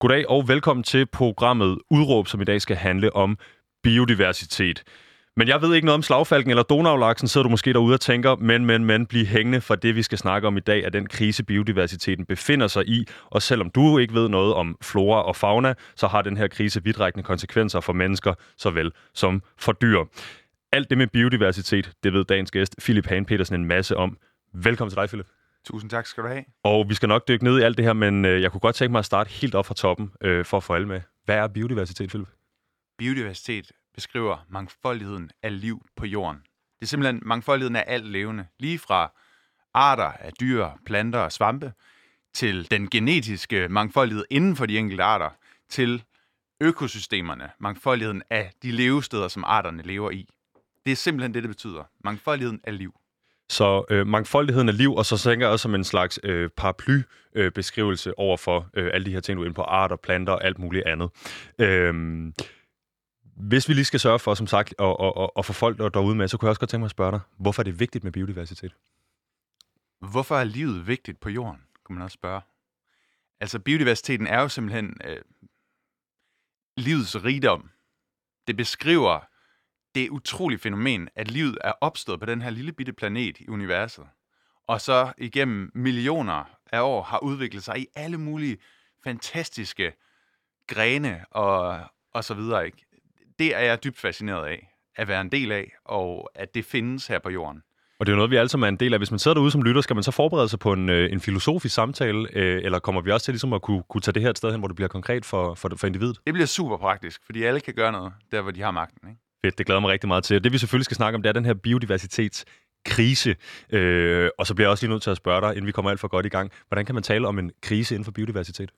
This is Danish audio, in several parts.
Goddag og velkommen til programmet Udråb, som i dag skal handle om biodiversitet. Men jeg ved ikke noget om slagfalken eller donaulaksen, sidder du måske derude og tænker, men, men, men, bliv hængende, for det vi skal snakke om i dag er den krise, biodiversiteten befinder sig i. Og selvom du ikke ved noget om flora og fauna, så har den her krise vidtrækkende konsekvenser for mennesker, såvel som for dyr. Alt det med biodiversitet, det ved dagens gæst, Philip Hahn Petersen, en masse om. Velkommen til dig, Philip. Tusind tak skal du have. Og vi skal nok dykke ned i alt det her, men øh, jeg kunne godt tænke mig at starte helt op fra toppen øh, for at få alle med. Hvad er biodiversitet, Philip? Biodiversitet beskriver mangfoldigheden af liv på jorden. Det er simpelthen mangfoldigheden af alt levende, lige fra arter af dyr, planter og svampe, til den genetiske mangfoldighed inden for de enkelte arter, til økosystemerne, mangfoldigheden af de levesteder, som arterne lever i. Det er simpelthen det, det betyder. Mangfoldigheden af liv. Så øh, mangfoldigheden af liv, og så tænker jeg også som en slags øh, paraply-beskrivelse øh, over for øh, alle de her ting, du er inde på, arter, planter og alt muligt andet. Øh, hvis vi lige skal sørge for, som sagt, at, at, at, at få folk derude med, så kunne jeg også godt tænke mig at spørge dig, hvorfor er det vigtigt med biodiversitet? Hvorfor er livet vigtigt på jorden, kunne man også spørge. Altså, biodiversiteten er jo simpelthen øh, livets rigdom. Det beskriver det utrolige fænomen, at livet er opstået på den her lille bitte planet i universet, og så igennem millioner af år har udviklet sig i alle mulige fantastiske grene og, og så videre. Ikke? Det er jeg dybt fascineret af, at være en del af, og at det findes her på jorden. Og det er jo noget, vi alle sammen er en del af. Hvis man sidder derude som lytter, skal man så forberede sig på en, øh, en filosofisk samtale, øh, eller kommer vi også til ligesom at kunne, kunne tage det her et sted hen, hvor det bliver konkret for, for, for individet? Det bliver super praktisk, fordi alle kan gøre noget, der hvor de har magten. Ikke? Fedt, det glæder mig rigtig meget til. Det vi selvfølgelig skal snakke om, det er den her biodiversitetskrise. Øh, og så bliver jeg også lige nødt til at spørge dig, inden vi kommer alt for godt i gang. Hvordan kan man tale om en krise inden for biodiversitet?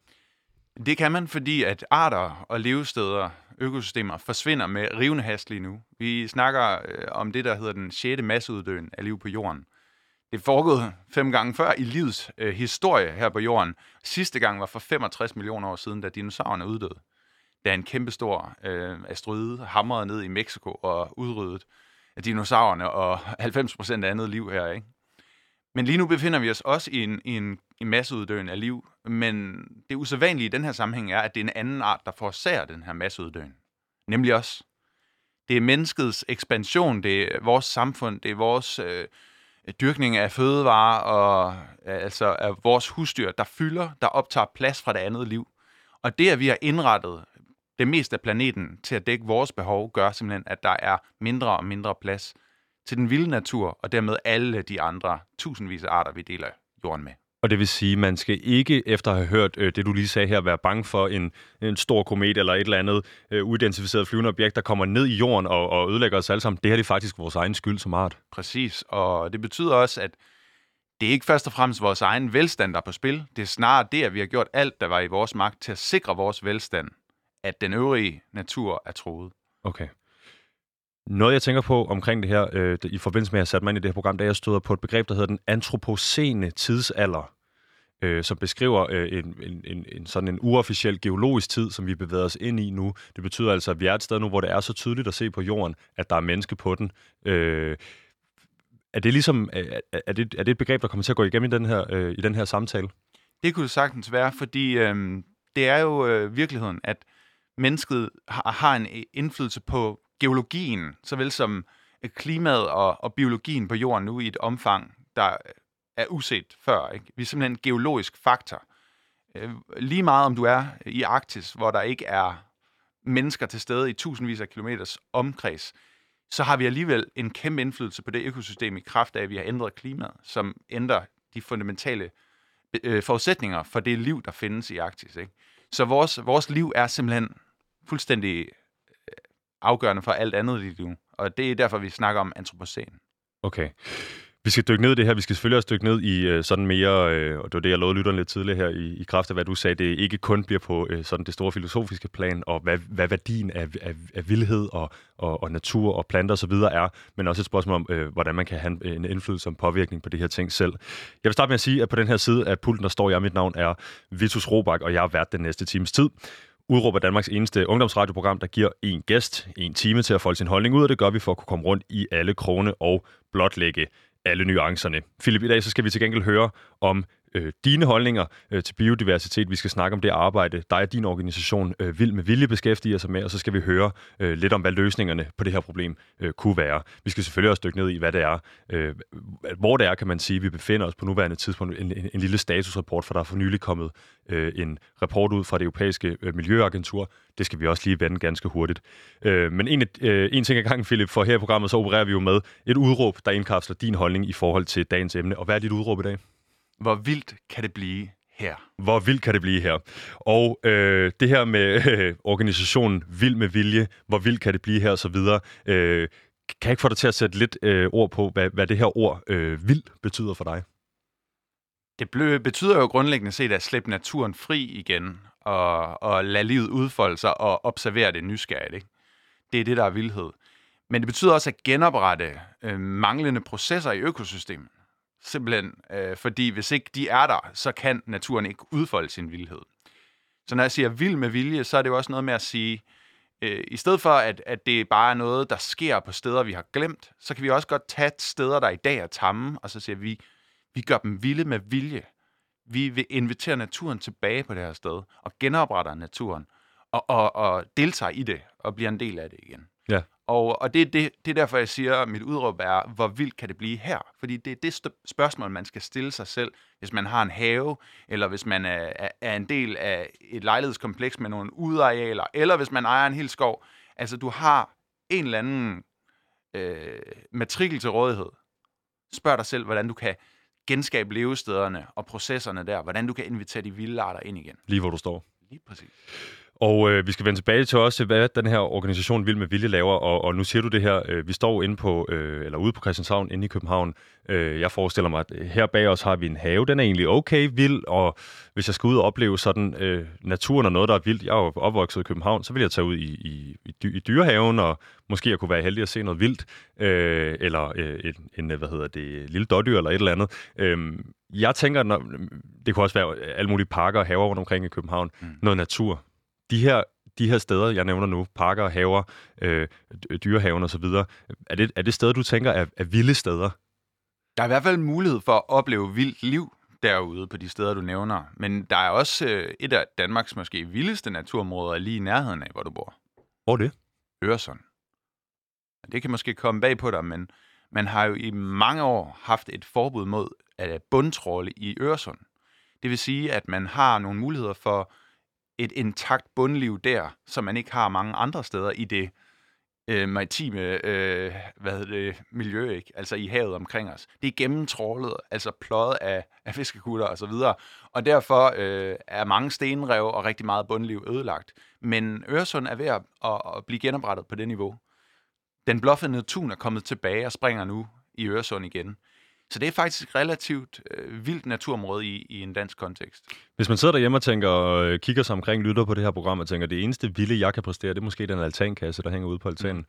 Det kan man, fordi at arter og levesteder, økosystemer, forsvinder med rivende hast lige nu. Vi snakker øh, om det, der hedder den 6. masseuddøen af liv på jorden. Det foregået fem gange før i livets øh, historie her på jorden. Sidste gang var for 65 millioner år siden, da dinosaurerne uddøde da en kæmpestor øh, asteroide hamrede ned i Mexico og udryddede dinosaurerne og 90% af andet liv her, ikke? Men lige nu befinder vi os også i en, i en, en masseuddøen af liv, men det usædvanlige i den her sammenhæng er, at det er en anden art, der forårsager den her masseuddøen. Nemlig os. Det er menneskets ekspansion, det er vores samfund, det er vores øh, dyrkning af fødevarer og øh, altså af vores husdyr, der fylder, der optager plads fra det andet liv. Og det, at vi har indrettet det meste af planeten til at dække vores behov, gør simpelthen, at der er mindre og mindre plads til den vilde natur, og dermed alle de andre tusindvis af arter, vi deler jorden med. Og det vil sige, at man skal ikke, efter at have hørt øh, det, du lige sagde her, være bange for en, en stor komet eller et eller andet øh, uidentificeret flyvende objekt, der kommer ned i jorden og, og ødelægger os alle sammen. Det her det er faktisk vores egen skyld som art. Præcis, og det betyder også, at det er ikke først og fremmest vores egen velstand, der er på spil. Det er snarere det, at vi har gjort alt, der var i vores magt til at sikre vores velstand at den øvrige natur er troet. Okay. Noget, jeg tænker på omkring det her, øh, i forbindelse med, at jeg satte mig ind i det her program, da jeg støder på et begreb, der hedder den antropocene tidsalder, øh, som beskriver øh, en, en, en, en sådan en uofficiel geologisk tid, som vi bevæger os ind i nu. Det betyder altså, at vi er et sted nu, hvor det er så tydeligt at se på jorden, at der er menneske på den. Øh, er det ligesom, er, er, det, er det et begreb, der kommer til at gå igennem i den her, øh, i den her samtale? Det kunne det sagtens være, fordi øh, det er jo øh, virkeligheden, at mennesket har, har en øh, indflydelse på geologien, såvel som øh, klimaet og, og biologien på jorden nu i et omfang, der øh, er uset før. Ikke? Vi er simpelthen en geologisk faktor. Lige meget om du er i Arktis, hvor der ikke er mennesker til stede i tusindvis af kilometers omkreds, så har vi alligevel en kæmpe indflydelse på det økosystem i kraft af, at vi har ændret klimaet, som ændrer de fundamentale øh, forudsætninger for det liv, der findes i Arktis. Ikke? Så vores, vores liv er simpelthen fuldstændig øh, afgørende for alt andet i liv. Og det er derfor, vi snakker om antropocen. Okay. Vi skal dykke ned i det her. Vi skal selvfølgelig også dykke ned i øh, sådan mere, øh, og det var det, jeg lovede lytteren lidt tidligere her, i, i kraft af, hvad du sagde, det ikke kun bliver på øh, sådan det store filosofiske plan, og hvad, hvad værdien af, af, af vildhed og, og, og natur og planter osv. er, men også et spørgsmål om, øh, hvordan man kan have en indflydelse og påvirkning på det her ting selv. Jeg vil starte med at sige, at på den her side af pulten, der står jeg, mit navn er Vitus Robak, og jeg har været den næste times tid udråber Danmarks eneste ungdomsradioprogram, der giver en gæst en time til at folde sin holdning ud, og det gør vi for at kunne komme rundt i alle krone og blotlægge alle nuancerne. Philip, i dag så skal vi til gengæld høre om øh, dine holdninger øh, til biodiversitet. Vi skal snakke om det arbejde, dig og din organisation øh, Vild med Vilje beskæftiger sig med, og så skal vi høre øh, lidt om, hvad løsningerne på det her problem øh, kunne være. Vi skal selvfølgelig også dykke ned i, hvad det er, øh, hvor det er, kan man sige, vi befinder os på nuværende tidspunkt. En, en, en lille statusrapport, for der er for nylig kommet øh, en rapport ud fra det europæiske øh, miljøagentur. Det skal vi også lige vende ganske hurtigt. Øh, men en, øh, en ting ad gangen, Philip, for her i programmet, så opererer vi jo med et udråb, der indkapsler din holdning i forhold til dagens emne. Og hvad er dit udråb i dag? Hvor vildt kan det blive her? Hvor vildt kan det blive her? Og øh, det her med øh, organisationen Vild med Vilje, hvor vildt kan det blive her, og så videre. Øh, kan jeg ikke få dig til at sætte lidt øh, ord på, hvad, hvad det her ord øh, vild betyder for dig? Det blø- betyder jo grundlæggende set at slippe naturen fri igen, og, og lade livet udfolde sig og observere det nysgerrigt. Ikke? Det er det, der er vildhed. Men det betyder også at genoprette øh, manglende processer i økosystemet. Simpelthen, øh, fordi hvis ikke de er der, så kan naturen ikke udfolde sin vildhed. Så når jeg siger vild med vilje, så er det jo også noget med at sige, øh, i stedet for at, at det bare er noget, der sker på steder, vi har glemt, så kan vi også godt tage steder, der i dag er tamme, og så siger vi, vi gør dem vilde med vilje. Vi vil invitere naturen tilbage på det her sted, og genopretter naturen, og, og, og deltager i det, og bliver en del af det igen. Ja. Og, og det, det, det er derfor, jeg siger, at mit udråb er, hvor vildt kan det blive her? Fordi det er det spørgsmål, man skal stille sig selv, hvis man har en have, eller hvis man er, er en del af et lejlighedskompleks med nogle udearealer, eller hvis man ejer en hel skov. Altså, du har en eller anden øh, matrikel til rådighed. Spørg dig selv, hvordan du kan genskabe levestederne og processerne der, hvordan du kan invitere de vilde arter ind igen. Lige hvor du står. Lige præcis. Og øh, vi skal vende tilbage til også, hvad den her organisation Vild med Vilje laver, og, og nu siger du det her, øh, vi står inde på, øh, eller ude på Christianshavn, inde i København. Øh, jeg forestiller mig, at her bag os har vi en have, den er egentlig okay vild, og hvis jeg skal ud og opleve sådan øh, naturen og noget, der er vildt, jeg er jo opvokset i København, så vil jeg tage ud i, i, i, dy, i dyrehaven, og måske jeg kunne være heldig at se noget vildt, øh, eller øh, en, en, hvad hedder det, lille dårdyr eller et eller andet. Øh, jeg tænker, når, det kunne også være alle mulige parker og haver rundt omkring i København, mm. noget natur de her, de her steder, jeg nævner nu, parker, haver, øh, dyrehaven osv., er det, er det steder, du tænker er, er vilde steder? Der er i hvert fald mulighed for at opleve vildt liv derude på de steder, du nævner. Men der er også øh, et af Danmarks måske vildeste naturområder lige i nærheden af, hvor du bor. Hvor er det? Øresund. Det kan måske komme bag på dig, men man har jo i mange år haft et forbud mod at bundtråle i Øresund. Det vil sige, at man har nogle muligheder for et intakt bundliv der, som man ikke har mange andre steder i det øh, maritime øh, hvad hedder det, miljø, ikke? altså i havet omkring os. Det er gennemtrålet, altså pløjet af, af fiskekutter og så videre, og derfor øh, er mange stenrev og rigtig meget bundliv ødelagt. Men Øresund er ved at, at, at blive genoprettet på det niveau. Den bluffende tun er kommet tilbage og springer nu i Øresund igen. Så det er faktisk et relativt øh, vildt naturområde i, i en dansk kontekst. Hvis man sidder derhjemme og tænker, og øh, kigger sig omkring, lytter på det her program og tænker, det eneste vilde, jeg kan præstere, det er måske den altankasse, der hænger ude på altanen. Mm.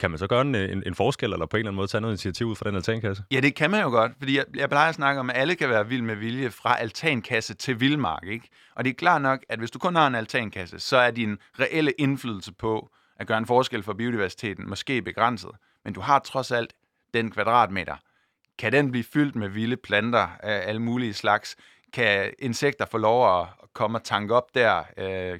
Kan man så gøre en, en, en forskel, eller på en eller anden måde tage noget initiativ ud fra den altankasse? Ja, det kan man jo godt, fordi jeg, jeg plejer at snakke om, at alle kan være vild med vilje fra altankasse til vildmark, ikke? Og det er klart nok, at hvis du kun har en altankasse, så er din reelle indflydelse på at gøre en forskel for biodiversiteten måske begrænset. Men du har trods alt den kvadratmeter, kan den blive fyldt med vilde planter af alle mulige slags? Kan insekter få lov at komme og tanke op der? Øh,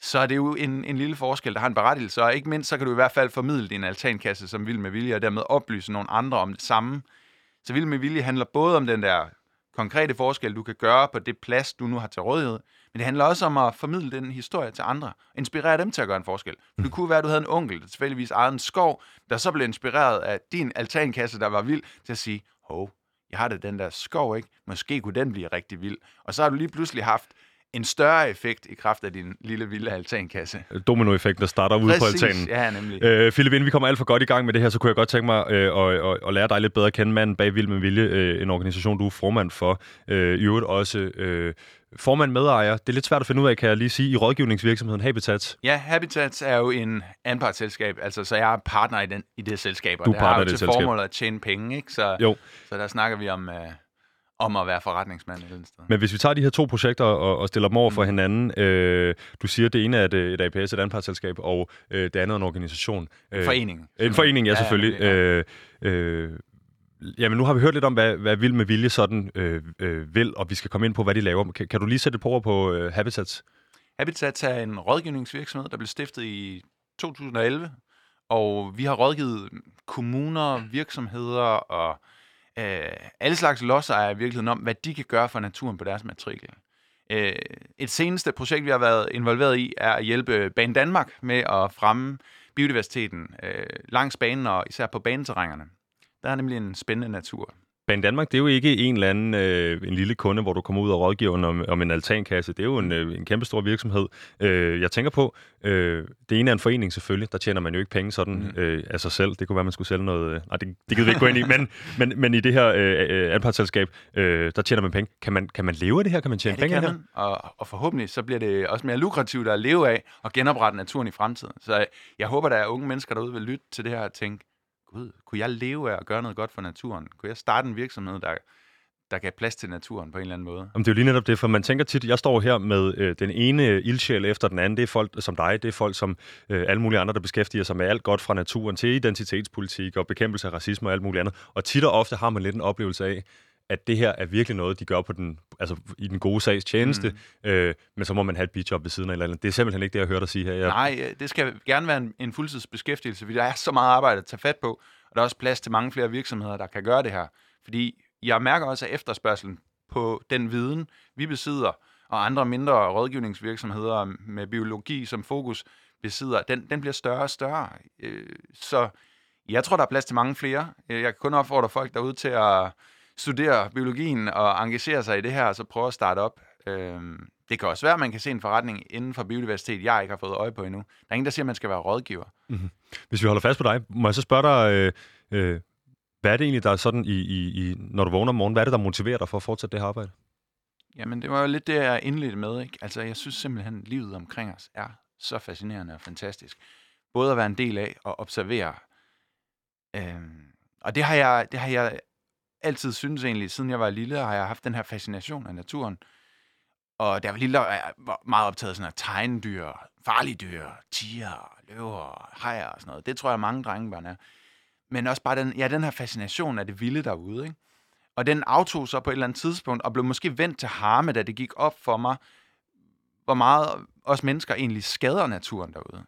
så er det jo en, en lille forskel, der har en berettigelse. Og ikke mindst, så kan du i hvert fald formidle din altankasse som vild med vilje, og dermed oplyse nogle andre om det samme. Så vild med vilje handler både om den der konkrete forskel, du kan gøre på det plads, du nu har til rådighed, men det handler også om at formidle den historie til andre. Inspirere dem til at gøre en forskel. For det kunne være, at du havde en onkel, der tilfældigvis ejede en skov, der så blev inspireret af din altankasse, der var vild, til at sige, hov, jeg har det den der skov, ikke? Måske kunne den blive rigtig vild. Og så har du lige pludselig haft en større effekt i kraft af din lille vilde altankasse. Dominoeffekt, der starter ude på altanen. ja, nemlig. Øh, Philip, inden vi kommer alt for godt i gang med det her, så kunne jeg godt tænke mig øh, at, at, at lære dig lidt bedre at kende manden bag Vild med Vilje, øh, en organisation, du er formand for. Øh, I øvrigt også øh, formand medejer. Det er lidt svært at finde ud af, kan jeg lige sige, i rådgivningsvirksomheden Habitats. Ja, Habitats er jo en anpartsselskab, altså så jeg er partner i, den, i det selskab, og du det har jo til selskab. formål at tjene penge, ikke? Så, jo. så der snakker vi om... Øh, om at være forretningsmand et eller sted. Men hvis vi tager de her to projekter og, og stiller dem over mm. for hinanden, øh, du siger, at det ene er et, et APS, et anpartsselskab, og øh, det andet er en organisation. En forening. En forening, ja, selvfølgelig. Ja, ja, ja. Øh, øh, jamen, nu har vi hørt lidt om, hvad, hvad Vild med Vilje sådan øh, øh, vil, og vi skal komme ind på, hvad de laver. Kan, kan du lige sætte et på ord på øh, Habitats? Habitats er en rådgivningsvirksomhed, der blev stiftet i 2011, og vi har rådgivet kommuner, virksomheder og øh, alle slags lodsejere i virkeligheden om, hvad de kan gøre for naturen på deres matrikel. Øh, et seneste projekt, vi har været involveret i, er at hjælpe Bane Danmark med at fremme biodiversiteten øh, langs banen og især på baneterrængerne. Der er nemlig en spændende natur. Ban Danmark, det er jo ikke en eller anden øh, en lille kunde, hvor du kommer ud og rådgiver om, om en altankasse. Det er jo en, øh, en kæmpe stor virksomhed. Øh, jeg tænker på, øh, det ene er en forening selvfølgelig. Der tjener man jo ikke penge sådan mm. øh, af sig selv. Det kunne være, man skulle sælge noget... Øh, nej, det, det gider vi ikke gå ind i. Men, men, men i det her øh, øh anpartsselskab, øh, der tjener man penge. Kan man, kan man leve af det her? Kan man tjene ja, det penge kan man. Og, og forhåbentlig så bliver det også mere lukrativt at leve af og genoprette naturen i fremtiden. Så jeg håber, der er unge mennesker derude, vil lytte til det her og tænke, gud, kunne jeg leve af at gøre noget godt for naturen? Kunne jeg starte en virksomhed, der, der gav plads til naturen på en eller anden måde? Jamen, det er jo lige netop det, for man tænker tit, jeg står her med øh, den ene ildsjæl efter den anden. Det er folk øh, som dig, det er folk som øh, alle mulige andre, der beskæftiger sig med alt godt fra naturen til identitetspolitik og bekæmpelse af racisme og alt muligt andet. Og tit og ofte har man lidt en oplevelse af, at det her er virkelig noget, de gør på den, altså i den gode sags tjeneste, mm. øh, men så må man have et bidjob ved siden af eller andet. Det er simpelthen ikke det, jeg hørt dig sige her. Jeg... Nej, det skal gerne være en, en fuldtidsbeskæftigelse, fordi der er så meget arbejde at tage fat på, og der er også plads til mange flere virksomheder, der kan gøre det her. Fordi jeg mærker også, at efterspørgselen på den viden, vi besidder, og andre mindre rådgivningsvirksomheder med biologi som fokus besidder, den, den bliver større og større. Øh, så jeg tror, der er plads til mange flere. Jeg kan kun opfordre folk derude til at studere biologien og engagere sig i det her, og så prøve at starte op. Øhm, det kan også være, at man kan se en forretning inden for biodiversitet, jeg ikke har fået øje på endnu. Der er ingen, der siger, at man skal være rådgiver. Mm-hmm. Hvis vi holder fast på dig, må jeg så spørge dig, øh, øh, hvad er det egentlig, der er sådan, i, i, i, når du vågner om morgenen, hvad er det, der motiverer dig for at fortsætte det her arbejde? Jamen, det var jo lidt det, jeg indledte med. Ikke? Altså, jeg synes simpelthen, at livet omkring os er så fascinerende og fantastisk. Både at være en del af og observere. Øhm, og det har, jeg, det har jeg altid synes egentlig, siden jeg var lille, har jeg haft den her fascination af naturen. Og da jeg var lille, var jeg meget optaget af sådan tegne tegndyr, farlige dyr, tiger, løver, hajer og sådan noget. Det tror jeg, mange drengebørn er. Men også bare den, ja, den her fascination af det vilde derude. Ikke? Og den aftog så på et eller andet tidspunkt, og blev måske vendt til harme, da det gik op for mig, hvor meget os mennesker egentlig skader naturen derude.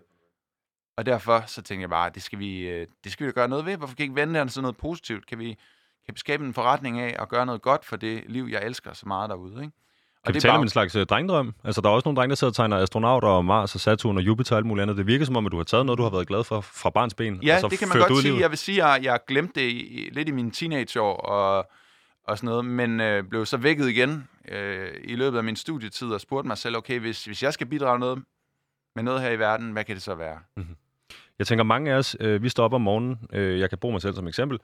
Og derfor så tænkte jeg bare, det skal vi, øh, det skal vi gøre noget ved. Hvorfor kan vi ikke vende det sådan noget positivt? Kan vi, kan vi skabe en forretning af at gøre noget godt for det liv, jeg elsker så meget derude? Ikke? Kan vi tale bare... om en slags uh, drengdrøm? Altså, der er også nogle drenge, der sidder og tegner astronauter og Mars og Saturn og Jupiter og alt muligt andet. Det virker som om, at du har taget noget, du har været glad for fra barns ben. Ja, det kan man godt sige. Jeg vil sige, at jeg glemte det i, lidt i mine teenageår og, og sådan noget, men øh, blev så vækket igen øh, i løbet af min studietid og spurgte mig selv, okay, hvis, hvis jeg skal bidrage noget med noget her i verden, hvad kan det så være? Mm-hmm. Jeg tænker, mange af os, øh, vi står op om morgenen. Øh, jeg kan bruge mig selv som eksempel.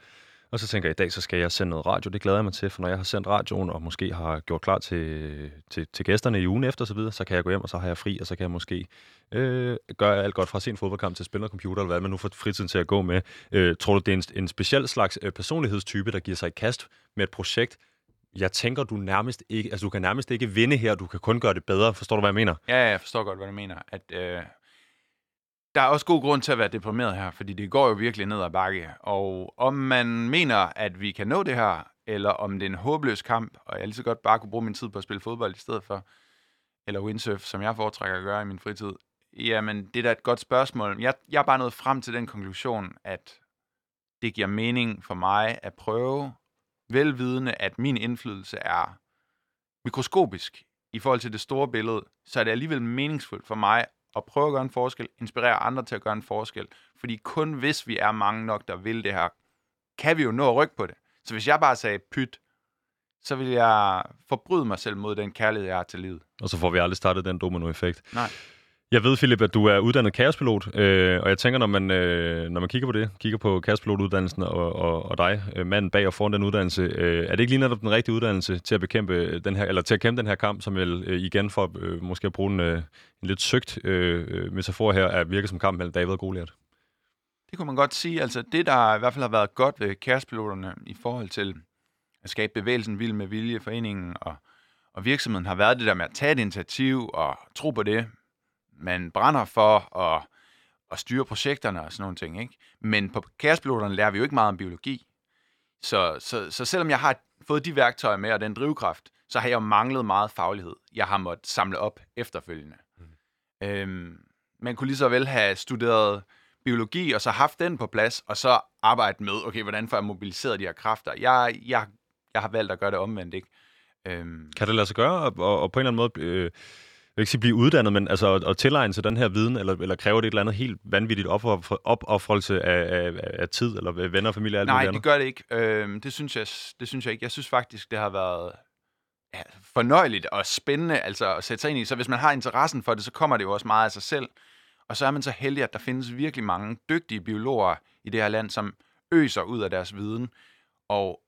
Og så tænker jeg, i dag så skal jeg sende noget radio. Det glæder jeg mig til, for når jeg har sendt radioen, og måske har gjort klar til, til, til gæsterne i ugen efter, så, videre, så kan jeg gå hjem, og så har jeg fri, og så kan jeg måske øh, gøre alt godt fra sin fodboldkamp til at spille computer, eller hvad man nu får fritiden til at gå med. Øh, tror du, det er en, en speciel slags øh, personlighedstype, der giver sig i kast med et projekt, jeg tænker, du nærmest ikke, altså du kan nærmest ikke vinde her, du kan kun gøre det bedre. Forstår du, hvad jeg mener? Ja, jeg forstår godt, hvad du mener. At, øh, der er også god grund til at være deprimeret her, fordi det går jo virkelig ned ad bakke. Og om man mener, at vi kan nå det her, eller om det er en håbløs kamp, og jeg lige så godt bare kunne bruge min tid på at spille fodbold i stedet for, eller windsurf, som jeg foretrækker at gøre i min fritid, jamen det er da et godt spørgsmål. Jeg, jeg er bare nået frem til den konklusion, at det giver mening for mig at prøve, velvidende, at min indflydelse er mikroskopisk i forhold til det store billede, så er det alligevel meningsfuldt for mig at prøve at gøre en forskel, inspirere andre til at gøre en forskel. Fordi kun hvis vi er mange nok, der vil det her, kan vi jo nå at rykke på det. Så hvis jeg bare sagde pyt, så vil jeg forbryde mig selv mod den kærlighed, jeg har til livet. Og så får vi aldrig startet den dominoeffekt. Nej. Jeg ved, Philip, at du er uddannet kaospilot, øh, og jeg tænker, når man, øh, når man kigger på det, kigger på kaospilotuddannelsen og, og, og dig, øh, manden bag og foran den uddannelse, øh, er det ikke lige netop den rigtige uddannelse til at bekæmpe den her, eller til at kæmpe den her kamp, som vel øh, igen for øh, måske at bruge en, øh, en lidt søgt øh, metafor her, at virke som kamp mellem David og Goliath? Det kunne man godt sige. Altså det, der i hvert fald har været godt ved kaospiloterne i forhold til at skabe bevægelsen Vild med Vilje, foreningen og, og virksomheden, har været det der med at tage et initiativ og tro på det, man brænder for at, at styre projekterne og sådan nogle ting. Ikke? Men på kærespiloterne lærer vi jo ikke meget om biologi. Så, så, så selvom jeg har fået de værktøjer med og den drivkraft, så har jeg jo manglet meget faglighed. Jeg har måttet samle op efterfølgende. Mm. Øhm, man kunne lige så vel have studeret biologi, og så haft den på plads, og så arbejde med, okay, hvordan får jeg mobiliseret de her kræfter? Jeg, jeg, jeg har valgt at gøre det omvendt, ikke? Øhm. Kan det lade sig gøre, og, og på en eller anden måde... Øh jeg vil ikke sige blive uddannet, men altså at, at tilegne sig den her viden, eller, eller kræver det et eller andet helt vanvittigt opoffrelse af, af, af tid, eller venner og familie? Alt Nej, det gør det ikke. Øhm, det, synes jeg, det synes jeg ikke. Jeg synes faktisk, det har været ja, fornøjeligt og spændende altså, at sætte sig ind i. Så hvis man har interessen for det, så kommer det jo også meget af sig selv. Og så er man så heldig, at der findes virkelig mange dygtige biologer i det her land, som øser ud af deres viden. Og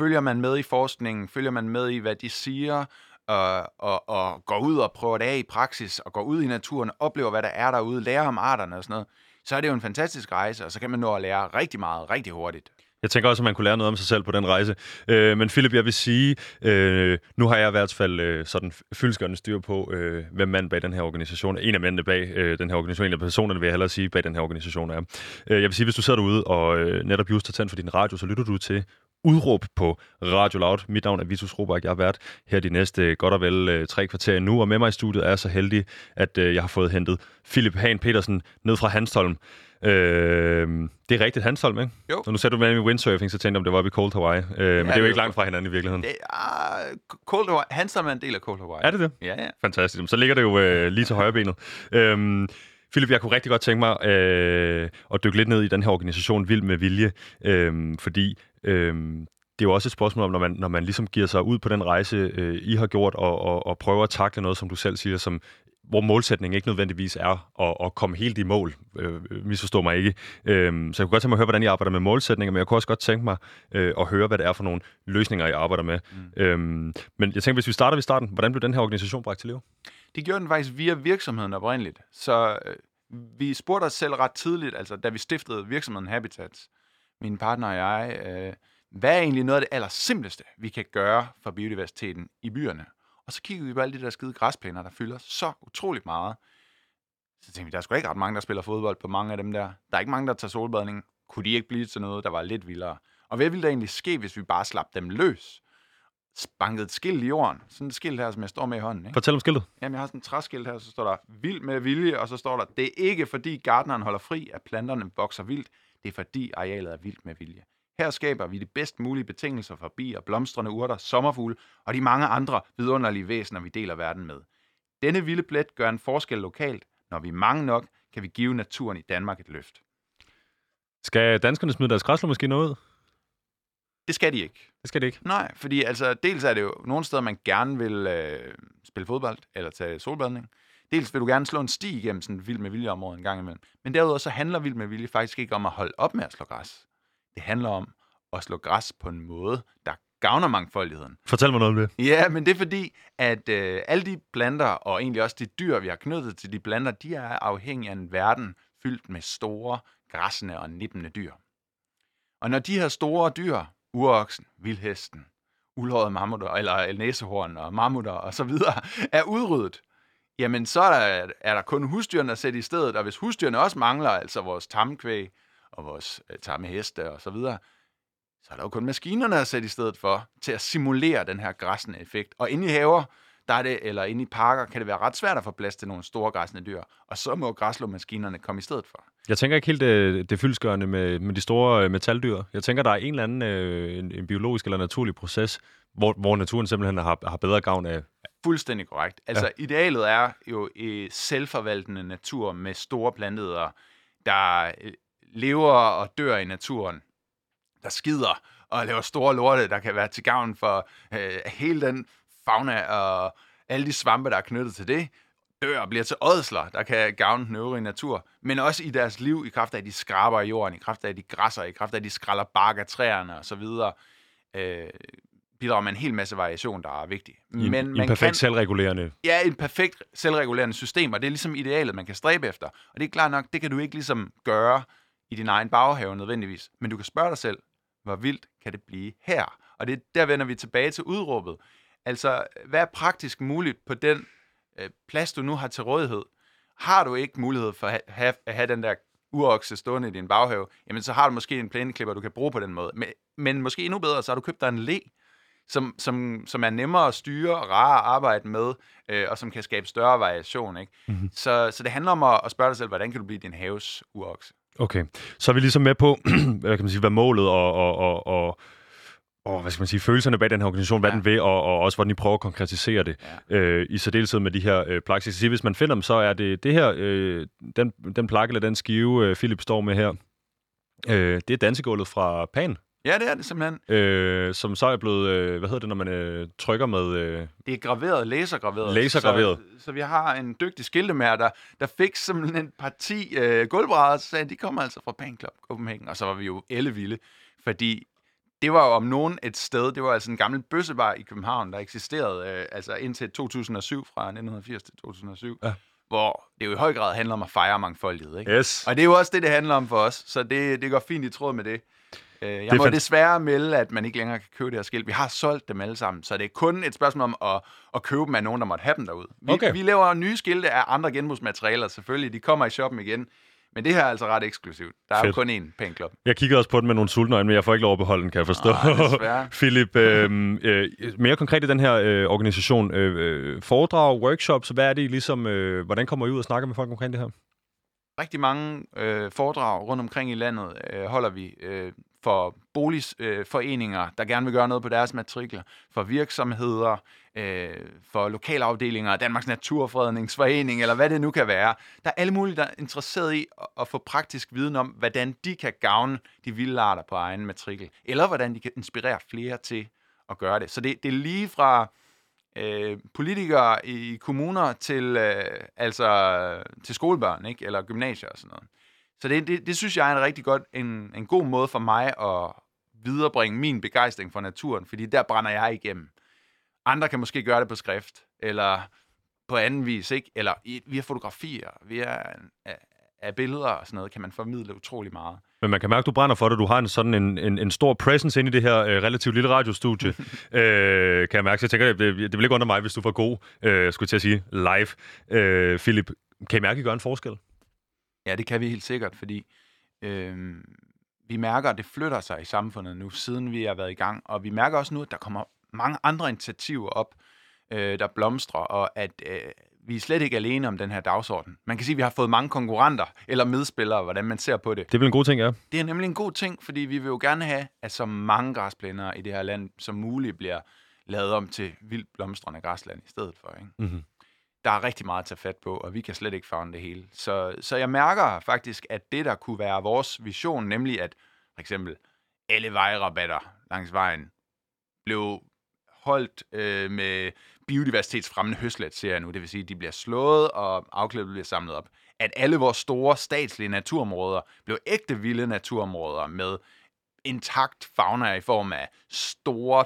følger man med i forskningen, følger man med i, hvad de siger, og, og, og går ud og prøver det af i praksis, og går ud i naturen, oplever, hvad der er derude, lærer om arterne og sådan noget, så er det jo en fantastisk rejse, og så kan man nå at lære rigtig meget, rigtig hurtigt. Jeg tænker også, at man kunne lære noget om sig selv på den rejse. Øh, men Philip, jeg vil sige, øh, nu har jeg i hvert fald øh, sådan fyldskørende styr på, øh, hvem mand bag den her organisation En af mændene bag øh, den her organisation, en af personerne vil jeg hellere sige, bag den her organisation er. Øh, jeg vil sige, hvis du sidder derude og øh, netop just har tændt for din radio, så lytter du til udråb på Radio Loud. Mit navn er Vitus Robak. Jeg har været her de næste godt og vel øh, tre kvarter nu, og med mig i studiet er jeg så heldig, at øh, jeg har fået hentet Philip Hahn Petersen ned fra Hanstholm. Øh, det er rigtigt Hanstholm, ikke? Jo. Så nu sagde du med i windsurfing, så tænkte jeg, om det var oppe i Cold Hawaii. Øh, ja, men det er jo ikke langt fra hinanden i virkeligheden. Det er, Cold Hawaii. Hanstholm er en del af Cold Hawaii. Er det det? Ja, ja. Fantastisk. Så ligger det jo øh, lige til højre benet. Øh, Philip, jeg kunne rigtig godt tænke mig øh, at dykke lidt ned i den her organisation Vild med Vilje, øh, fordi øh, det er jo også et spørgsmål om, når man, når man ligesom giver sig ud på den rejse, øh, I har gjort, og, og, og prøver at takle noget, som du selv siger, som hvor målsætningen ikke nødvendigvis er at, at komme helt i mål. Øh, misforstå mig ikke. Øh, så jeg kunne godt tænke mig at høre, hvordan I arbejder med målsætninger, men jeg kunne også godt tænke mig øh, at høre, hvad det er for nogle løsninger, I arbejder med. Mm. Øh, men jeg tænker, hvis vi starter ved starten, hvordan blev den her organisation bragt til liv? Det gjorde den faktisk via virksomheden oprindeligt. Så øh, vi spurgte os selv ret tidligt, altså da vi stiftede virksomheden Habitats, min partner og jeg, øh, hvad er egentlig noget af det allersimpleste, vi kan gøre for biodiversiteten i byerne? Og så kiggede vi på alle de der skide græsplæner, der fylder så utroligt meget. Så tænkte vi, der er sgu ikke ret mange, der spiller fodbold på mange af dem der. Der er ikke mange, der tager solbadning. Kunne de ikke blive til noget, der var lidt vildere? Og hvad ville der egentlig ske, hvis vi bare slap dem løs? Spanket et skilt i jorden. Sådan et skilt her, som jeg står med i hånden. Ikke? Fortæl om skiltet. Jamen, jeg har sådan et træskilt her, så står der vild med vilje, og så står der, det er ikke fordi gardneren holder fri, at planterne vokser vildt. Det er fordi arealet er vildt med vilje. Her skaber vi de bedst mulige betingelser for bier, blomstrende urter, sommerfugle og de mange andre vidunderlige væsener, vi deler verden med. Denne vilde plet gør en forskel lokalt. Når vi er mange nok, kan vi give naturen i Danmark et løft. Skal danskerne smide deres græslåmaskiner ud? Det skal de ikke. Det skal de ikke? Nej, fordi altså, dels er det jo nogle steder, man gerne vil øh, spille fodbold eller tage solbadning. Dels vil du gerne slå en sti igennem sådan vild med vilje område en gang imellem. Men derudover så handler vild med vilje faktisk ikke om at holde op med at slå græs. Det handler om at slå græs på en måde, der gavner mangfoldigheden. Fortæl mig noget om det. Ja, men det er fordi, at øh, alle de planter, og egentlig også de dyr, vi har knyttet til de planter, de er afhængige af en verden fyldt med store, græssende og nippende dyr. Og når de her store dyr, uroksen, vildhesten, uldhårede mammutter, eller næsehorn og mammutter og så videre, er udryddet, jamen så er der, er der kun husdyrene at sætte i stedet, og hvis husdyrene også mangler, altså vores tamkvæg, og vores øh, tamme heste og så videre, så er der jo kun maskinerne at sætte i stedet for, til at simulere den her græsne effekt. Og inde i haver, der er det, eller inde i parker, kan det være ret svært at få plads til nogle store græsne dyr. Og så må græslåmaskinerne komme i stedet for. Jeg tænker ikke helt øh, det, det fyldskørende med, med de store øh, metaldyr. Jeg tænker, der er en eller anden øh, en, en biologisk eller naturlig proces, hvor, hvor naturen simpelthen har, har bedre gavn af. Fuldstændig korrekt. Altså, ja. idealet er jo i selvforvaltende natur med store planteder, der lever og dør i naturen, der skider og laver store lorte, der kan være til gavn for øh, hele den fauna og alle de svampe, der er knyttet til det, dør og bliver til ådsler, der kan gavne den øvrige natur, men også i deres liv, i kraft af, at de skraber i jorden, i kraft af, at de græsser, i kraft af, at de skralder bark af træerne osv., øh, bidrager med en hel masse variation, der er vigtig. Men man perfekt kan, selvregulerende... Ja, en perfekt selvregulerende system, og det er ligesom idealet, man kan stræbe efter. Og det er klart nok, det kan du ikke ligesom gøre i din egen baghave nødvendigvis, men du kan spørge dig selv, hvor vildt kan det blive her? Og det, der vender vi tilbage til udråbet. Altså, hvad er praktisk muligt på den øh, plads, du nu har til rådighed? Har du ikke mulighed for at have, at have den der urokse stående i din baghave, jamen så har du måske en plæneklipper, du kan bruge på den måde. Men, men måske endnu bedre, så har du købt dig en le, som, som, som er nemmere at styre og rare at arbejde med, øh, og som kan skabe større variation. Ikke? Mm-hmm. Så, så det handler om at, at spørge dig selv, hvordan kan du blive din haves urokse? Okay, så er vi ligesom med på, hvad kan man sige, hvad målet og, og, og, og og hvad skal man sige, følelserne bag den her organisation, hvad ja. den vil, og, og også hvordan I prøver at konkretisere det. Ja. Øh, I særdeleshed med de her øh, plakker. Så hvis man finder dem, så er det det her, øh, den, den plakke eller den skive, øh, Philip står med her, øh, det er dansegulvet fra Pan. Ja, det er det simpelthen. Øh, som så er blevet, øh, hvad hedder det, når man øh, trykker med... Øh, det er graveret, lasergraveret. Lasergraveret. Så, så vi har en dygtig skiltemær, der, der fik simpelthen en parti øh, gulvbrædder, så sagde de kommer altså fra Pan Club Copenhagen, og så var vi jo ellevilde, fordi det var jo om nogen et sted, det var altså en gammel bøssebar i København, der eksisterede øh, altså indtil 2007, fra 1980 til 2007. Ja hvor det jo i høj grad handler om at fejre mangfoldighed. Ikke? Yes. Og det er jo også det, det handler om for os, så det, det går fint i tråd med det. Øh, jeg det må fand... desværre melde, at man ikke længere kan købe det her skilt. Vi har solgt dem alle sammen, så det er kun et spørgsmål om at, at købe dem af nogen, der måtte have dem derude. Vi, okay. vi laver nye skilte af andre genbrugsmaterialer, selvfølgelig. De kommer i shoppen igen. Men det her er altså ret eksklusivt. Der er Fedt. jo kun én pæn Jeg kigger også på den med nogle sultne men jeg får ikke lov at beholde den, kan jeg forstå. Nej, Philip, øh, øh, mere konkret i den her øh, organisation, øh, øh, foredrag, workshops, hvad er det ligesom, øh, hvordan kommer I ud og snakker med folk omkring det her? Rigtig mange øh, foredrag rundt omkring i landet øh, holder vi øh, for boligforeninger, der gerne vil gøre noget på deres matrikler, for virksomheder, øh, for lokalafdelinger, Danmarks Naturfredningsforening, eller hvad det nu kan være. Der er alle mulige, der er interesseret i at, at få praktisk viden om, hvordan de kan gavne de vilde arter på egen matrikel, eller hvordan de kan inspirere flere til at gøre det. Så det, det er lige fra øh, politikere i kommuner til, øh, altså, til skolebørn, ikke? eller gymnasier og sådan noget. Så det, det, det synes jeg er en rigtig godt, en, en god måde for mig at viderebringe min begejstring for naturen, fordi der brænder jeg igennem. Andre kan måske gøre det på skrift, eller på anden vis, ikke? Eller via fotografier, via af, billeder og sådan noget, kan man formidle utrolig meget. Men man kan mærke, at du brænder for det. Du har en sådan en, en, en stor presence ind i det her øh, relativt lille radiostudie. øh, kan jeg mærke. Så jeg tænker, det, det vil ikke undre mig, hvis du får god, øh, skulle til at sige, live. Øh, Philip, kan I mærke, at I gør en forskel? Ja, det kan vi helt sikkert, fordi øh, vi mærker, at det flytter sig i samfundet nu, siden vi har været i gang. Og vi mærker også nu, at der kommer mange andre initiativer op, øh, der blomstrer, og at øh, vi er slet ikke alene om den her dagsorden. Man kan sige, at vi har fået mange konkurrenter eller medspillere, hvordan man ser på det. Det er vel en god ting, ja. Det er nemlig en god ting, fordi vi vil jo gerne have, at så mange græsplæner i det her land som muligt bliver lavet om til vildt blomstrende græsland i stedet for. Ikke? Mm-hmm der er rigtig meget at tage fat på, og vi kan slet ikke fange det hele. Så, så jeg mærker faktisk, at det, der kunne være vores vision, nemlig at for eksempel alle vejrabatter langs vejen blev holdt øh, med biodiversitetsfremmende høslet, ser jeg nu. Det vil sige, at de bliver slået, og afklippet bliver samlet op. At alle vores store statslige naturområder blev ægte vilde naturområder med intakt fauna i form af store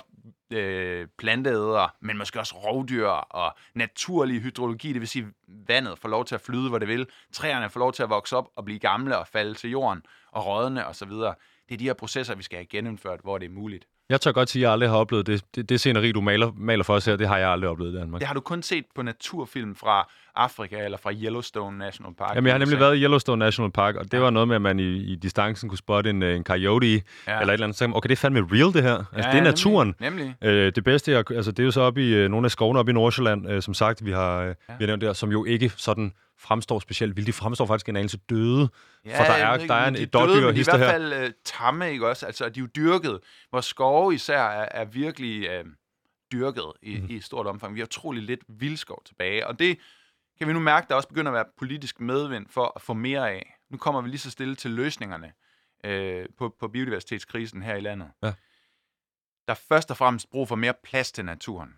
øh, planteædere, men måske også rovdyr og naturlig hydrologi, det vil sige, vandet får lov til at flyde, hvor det vil. Træerne får lov til at vokse op og blive gamle og falde til jorden og rådne osv. Det er de her processer, vi skal have genindført, hvor det er muligt. Jeg tør godt sige, at jeg aldrig har oplevet det. Det, det sceneri, du maler, maler for os her, det har jeg aldrig oplevet i Danmark. Det har du kun set på naturfilm fra Afrika eller fra Yellowstone National Park. Jamen, jeg har nemlig været i Yellowstone National Park, og det ja. var noget med, at man i, i distancen kunne spotte en, en coyote ja. eller et eller andet. Så okay, det er fandme real, det her. Altså, ja, det er naturen. Nemlig. Øh, det bedste, jeg, altså, det er jo så oppe i øh, nogle af skovene oppe i Nordsjælland, øh, som sagt, vi har, øh, ja. vi har nævnt der, som jo ikke sådan fremstår specielt vildt. De fremstår faktisk en anelse døde. Ja, for der er, ikke, der er en de døde, men de er i hvert fald uh, tamme, ikke også? Altså, de er jo dyrket. Hvor skove især er, er virkelig uh, dyrket i, mm. i stort omfang. Vi har utrolig lidt vildskov tilbage, og det kan vi nu mærke, der også begynder at være politisk medvind for at få mere af. Nu kommer vi lige så stille til løsningerne uh, på, på biodiversitetskrisen her i landet. Ja. Der er først og fremmest brug for mere plads til naturen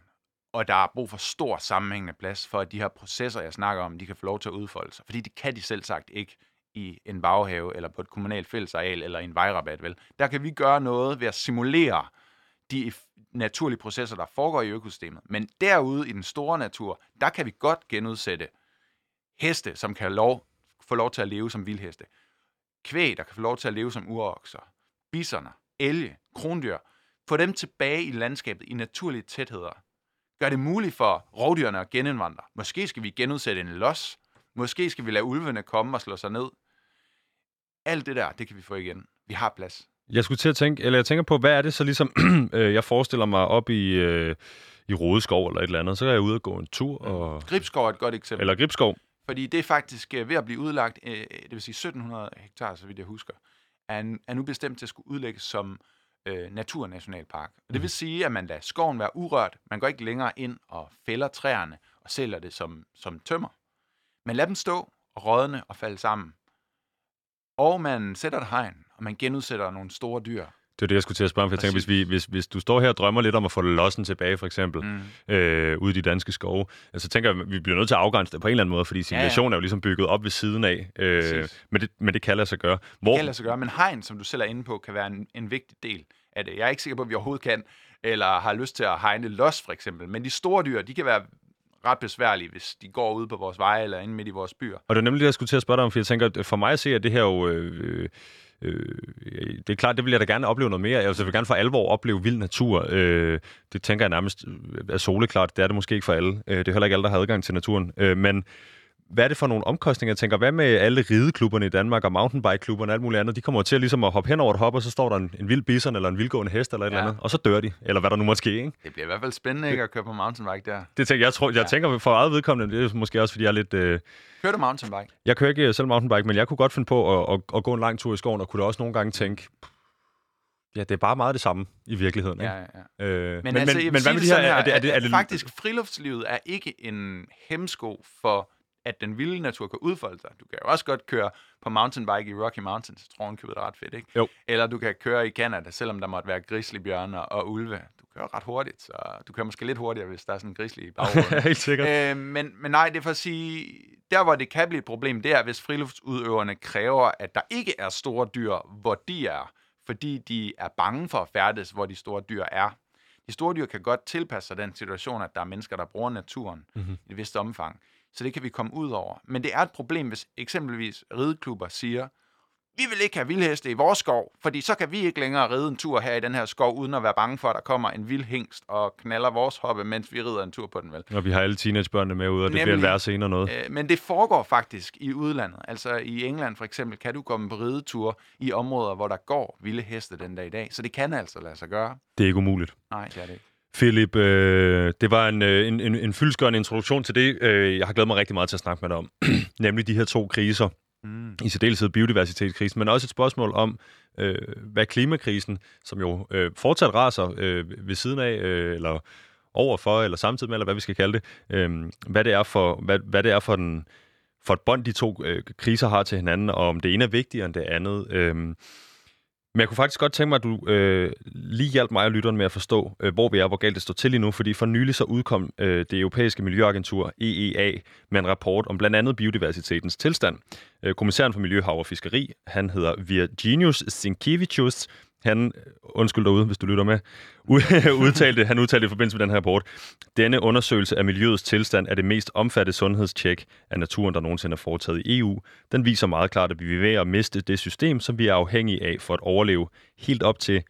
og der er brug for stor sammenhængende plads, for at de her processer, jeg snakker om, de kan få lov til at udfolde sig. Fordi det kan de selv sagt ikke i en baghave, eller på et kommunalt fællesareal, eller i en vejrabat, vel? Der kan vi gøre noget ved at simulere de naturlige processer, der foregår i økosystemet. Men derude i den store natur, der kan vi godt genudsætte heste, som kan lov, få lov til at leve som vildheste. Kvæg, der kan få lov til at leve som urokser. Bisserne, elge, krondyr. Få dem tilbage i landskabet i naturlige tætheder gør det muligt for rovdyrene at genindvandre. Måske skal vi genudsætte en los. Måske skal vi lade ulvene komme og slå sig ned. Alt det der, det kan vi få igen. Vi har plads. Jeg skulle til at tænke, eller jeg tænker på, hvad er det så ligesom, øh, jeg forestiller mig op i, øh, i Rodeskov eller et eller andet, så er jeg ude og gå en tur, og, Gribskov er et godt eksempel. eller Gribskov. Fordi det er faktisk øh, ved at blive udlagt, øh, det vil sige 1700 hektar, så vidt jeg husker, er, er nu bestemt til at skulle udlægges som øh, naturnationalpark. Og det vil sige, at man lader skoven være urørt. Man går ikke længere ind og fælder træerne og sælger det som, som tømmer. Man lader dem stå og rådne og falde sammen. Og man sætter et hegn, og man genudsætter nogle store dyr. Det er det, jeg skulle til at spørge om, for jeg tænker, hvis, vi, hvis, hvis du står her og drømmer lidt om at få lossen tilbage, for eksempel, mm. øh, ude i de danske skove, altså tænker jeg, vi bliver nødt til at afgrænse det på en eller anden måde, fordi civilisationen ja, ja. er jo ligesom bygget op ved siden af, øh, men, det, men det kan lade sig gøre. Hvor... Det kan lade sig gøre, men hegn, som du selv er inde på, kan være en, en vigtig del af det. Jeg er ikke sikker på, at vi overhovedet kan, eller har lyst til at hegne los, for eksempel, men de store dyr, de kan være ret besværlige, hvis de går ud på vores veje eller inde midt i vores byer. Og det er nemlig det, jeg skulle til at spørge dig om, for jeg tænker, for mig at se, at det her jo... Øh, øh, det er klart, det vil jeg da gerne opleve noget mere. Jeg vil gerne for alvor opleve vild natur. Øh, det tænker jeg nærmest er soleklart. Det er det måske ikke for alle. Øh, det er heller ikke alle, der har adgang til naturen. Øh, men hvad er det for nogle omkostninger? Jeg tænker, hvad med alle rideklubberne i Danmark og mountainbike-klubberne og alt muligt andet? De kommer til at, ligesom at hoppe hen over et hop, og så står der en, en vild bison eller en vildgående hest eller et ja. eller andet, og så dør de, eller hvad der nu måtte ske, ikke? Det bliver i hvert fald spændende ikke, at køre på mountainbike der. Det tænker jeg, tror, jeg ja. tænker for eget vedkommende, det er måske også, fordi jeg er lidt... Øh... Kører du mountainbike? Jeg kører ikke selv mountainbike, men jeg kunne godt finde på at, at, at gå en lang tur i skoven, og kunne da også nogle gange tænke, Ja, det er bare meget det samme i virkeligheden. Ikke? Ja, ja. Øh, men, men, altså, men, men hvad med de her? Er det, er det, er det, faktisk, friluftslivet er ikke en hemsko for at den vilde natur kan udfolde sig. Du kan jo også godt køre på mountainbike i Rocky Mountains. Jeg tror, købet er ret fedt, ikke? Jo. Eller du kan køre i Canada, selvom der måtte være grizzlybjørner og ulve. Du kører ret hurtigt, så du kører måske lidt hurtigere, hvis der er sådan en grizzly i baggrunden. Helt sikkert. Øh, men, men nej, det er for at sige, der hvor det kan blive et problem, det er, hvis friluftsudøverne kræver, at der ikke er store dyr, hvor de er, fordi de er bange for at færdes, hvor de store dyr er. De store dyr kan godt tilpasse sig den situation, at der er mennesker, der bruger naturen mm-hmm. i et vist omfang så det kan vi komme ud over. Men det er et problem, hvis eksempelvis rideklubber siger, vi vil ikke have vildheste i vores skov, fordi så kan vi ikke længere ride en tur her i den her skov, uden at være bange for, at der kommer en vild hængst og knaller vores hoppe, mens vi rider en tur på den, vel? Og vi har alle teenagebørnene med ud, og det Nemlig, bliver en værre senere noget. Øh, men det foregår faktisk i udlandet. Altså i England for eksempel, kan du komme på ridetur i områder, hvor der går vilde heste den dag i dag. Så det kan altså lade sig gøre. Det er ikke umuligt. Nej, det er det ikke. Philip, øh, det var en, øh, en, en, en fyldskørende introduktion til det, øh, jeg har glædet mig rigtig meget til at snakke med dig om. Nemlig de her to kriser. Mm. I særdeleshed biodiversitetskrisen, men også et spørgsmål om, øh, hvad klimakrisen, som jo øh, fortsat raser øh, ved siden af, øh, eller overfor, eller samtidig med, eller hvad vi skal kalde det, øh, hvad det er for, hvad, hvad det er for, den, for et bånd, de to øh, kriser har til hinanden, og om det ene er vigtigere end det andet. Øh, men jeg kunne faktisk godt tænke mig, at du øh, lige hjalp mig og lytteren med at forstå, øh, hvor vi er, hvor galt det står til lige nu, fordi for nylig så udkom øh, det europæiske miljøagentur EEA med en rapport om blandt andet biodiversitetens tilstand. Øh, kommissæren for Miljø, Hav og Fiskeri, han hedder Virginius Sinkevicius, han, øh, undskyld derude, hvis du lytter med, udtalte, han udtalte i forbindelse med den her rapport, denne undersøgelse af miljøets tilstand er det mest omfattende sundhedstjek af naturen, der nogensinde er foretaget i EU. Den viser meget klart, at vi er ved at miste det system, som vi er afhængige af for at overleve. Helt op til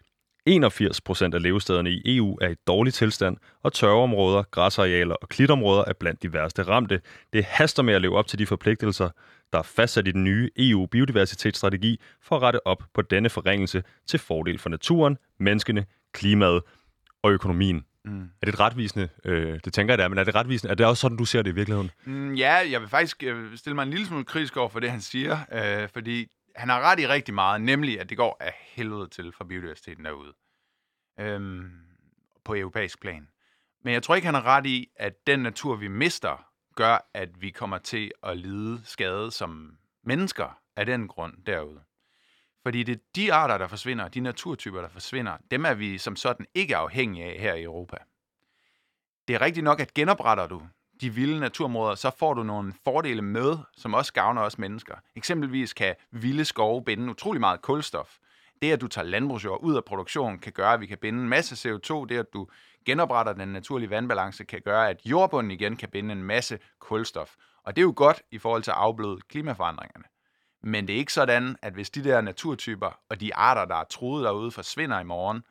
81 procent af levestederne i EU er i dårlig tilstand, og tørveområder, græsarealer og klitområder er blandt de værste ramte. Det haster med at leve op til de forpligtelser, der er fastsat i den nye EU-biodiversitetsstrategi for at rette op på denne forringelse til fordel for naturen, menneskene, klimaet og økonomien. Mm. Er det et retvisende, øh, det tænker jeg det er, men er det retvisende? Er det også sådan, du ser det i virkeligheden? Mm, ja, jeg vil faktisk øh, stille mig en lille smule kritisk over for det, han siger, øh, fordi han har ret i rigtig meget, nemlig at det går af helvede til for biodiversiteten derude. Øhm, på europæisk plan. Men jeg tror ikke, han har ret i, at den natur, vi mister, gør, at vi kommer til at lide skade som mennesker af den grund derude. Fordi det er de arter, der forsvinder, de naturtyper, der forsvinder, dem er vi som sådan ikke afhængige af her i Europa. Det er rigtigt nok, at genopretter du de vilde naturområder, så får du nogle fordele med, som også gavner os mennesker. Eksempelvis kan vilde skove binde utrolig meget kulstof. Det, at du tager landbrugsjord ud af produktionen, kan gøre, at vi kan binde en masse CO2. Det, at du genopretter den naturlige vandbalance, kan gøre, at jordbunden igen kan binde en masse kulstof. Og det er jo godt i forhold til at afbløde klimaforandringerne. Men det er ikke sådan, at hvis de der naturtyper og de arter, der er troet derude, forsvinder i morgen,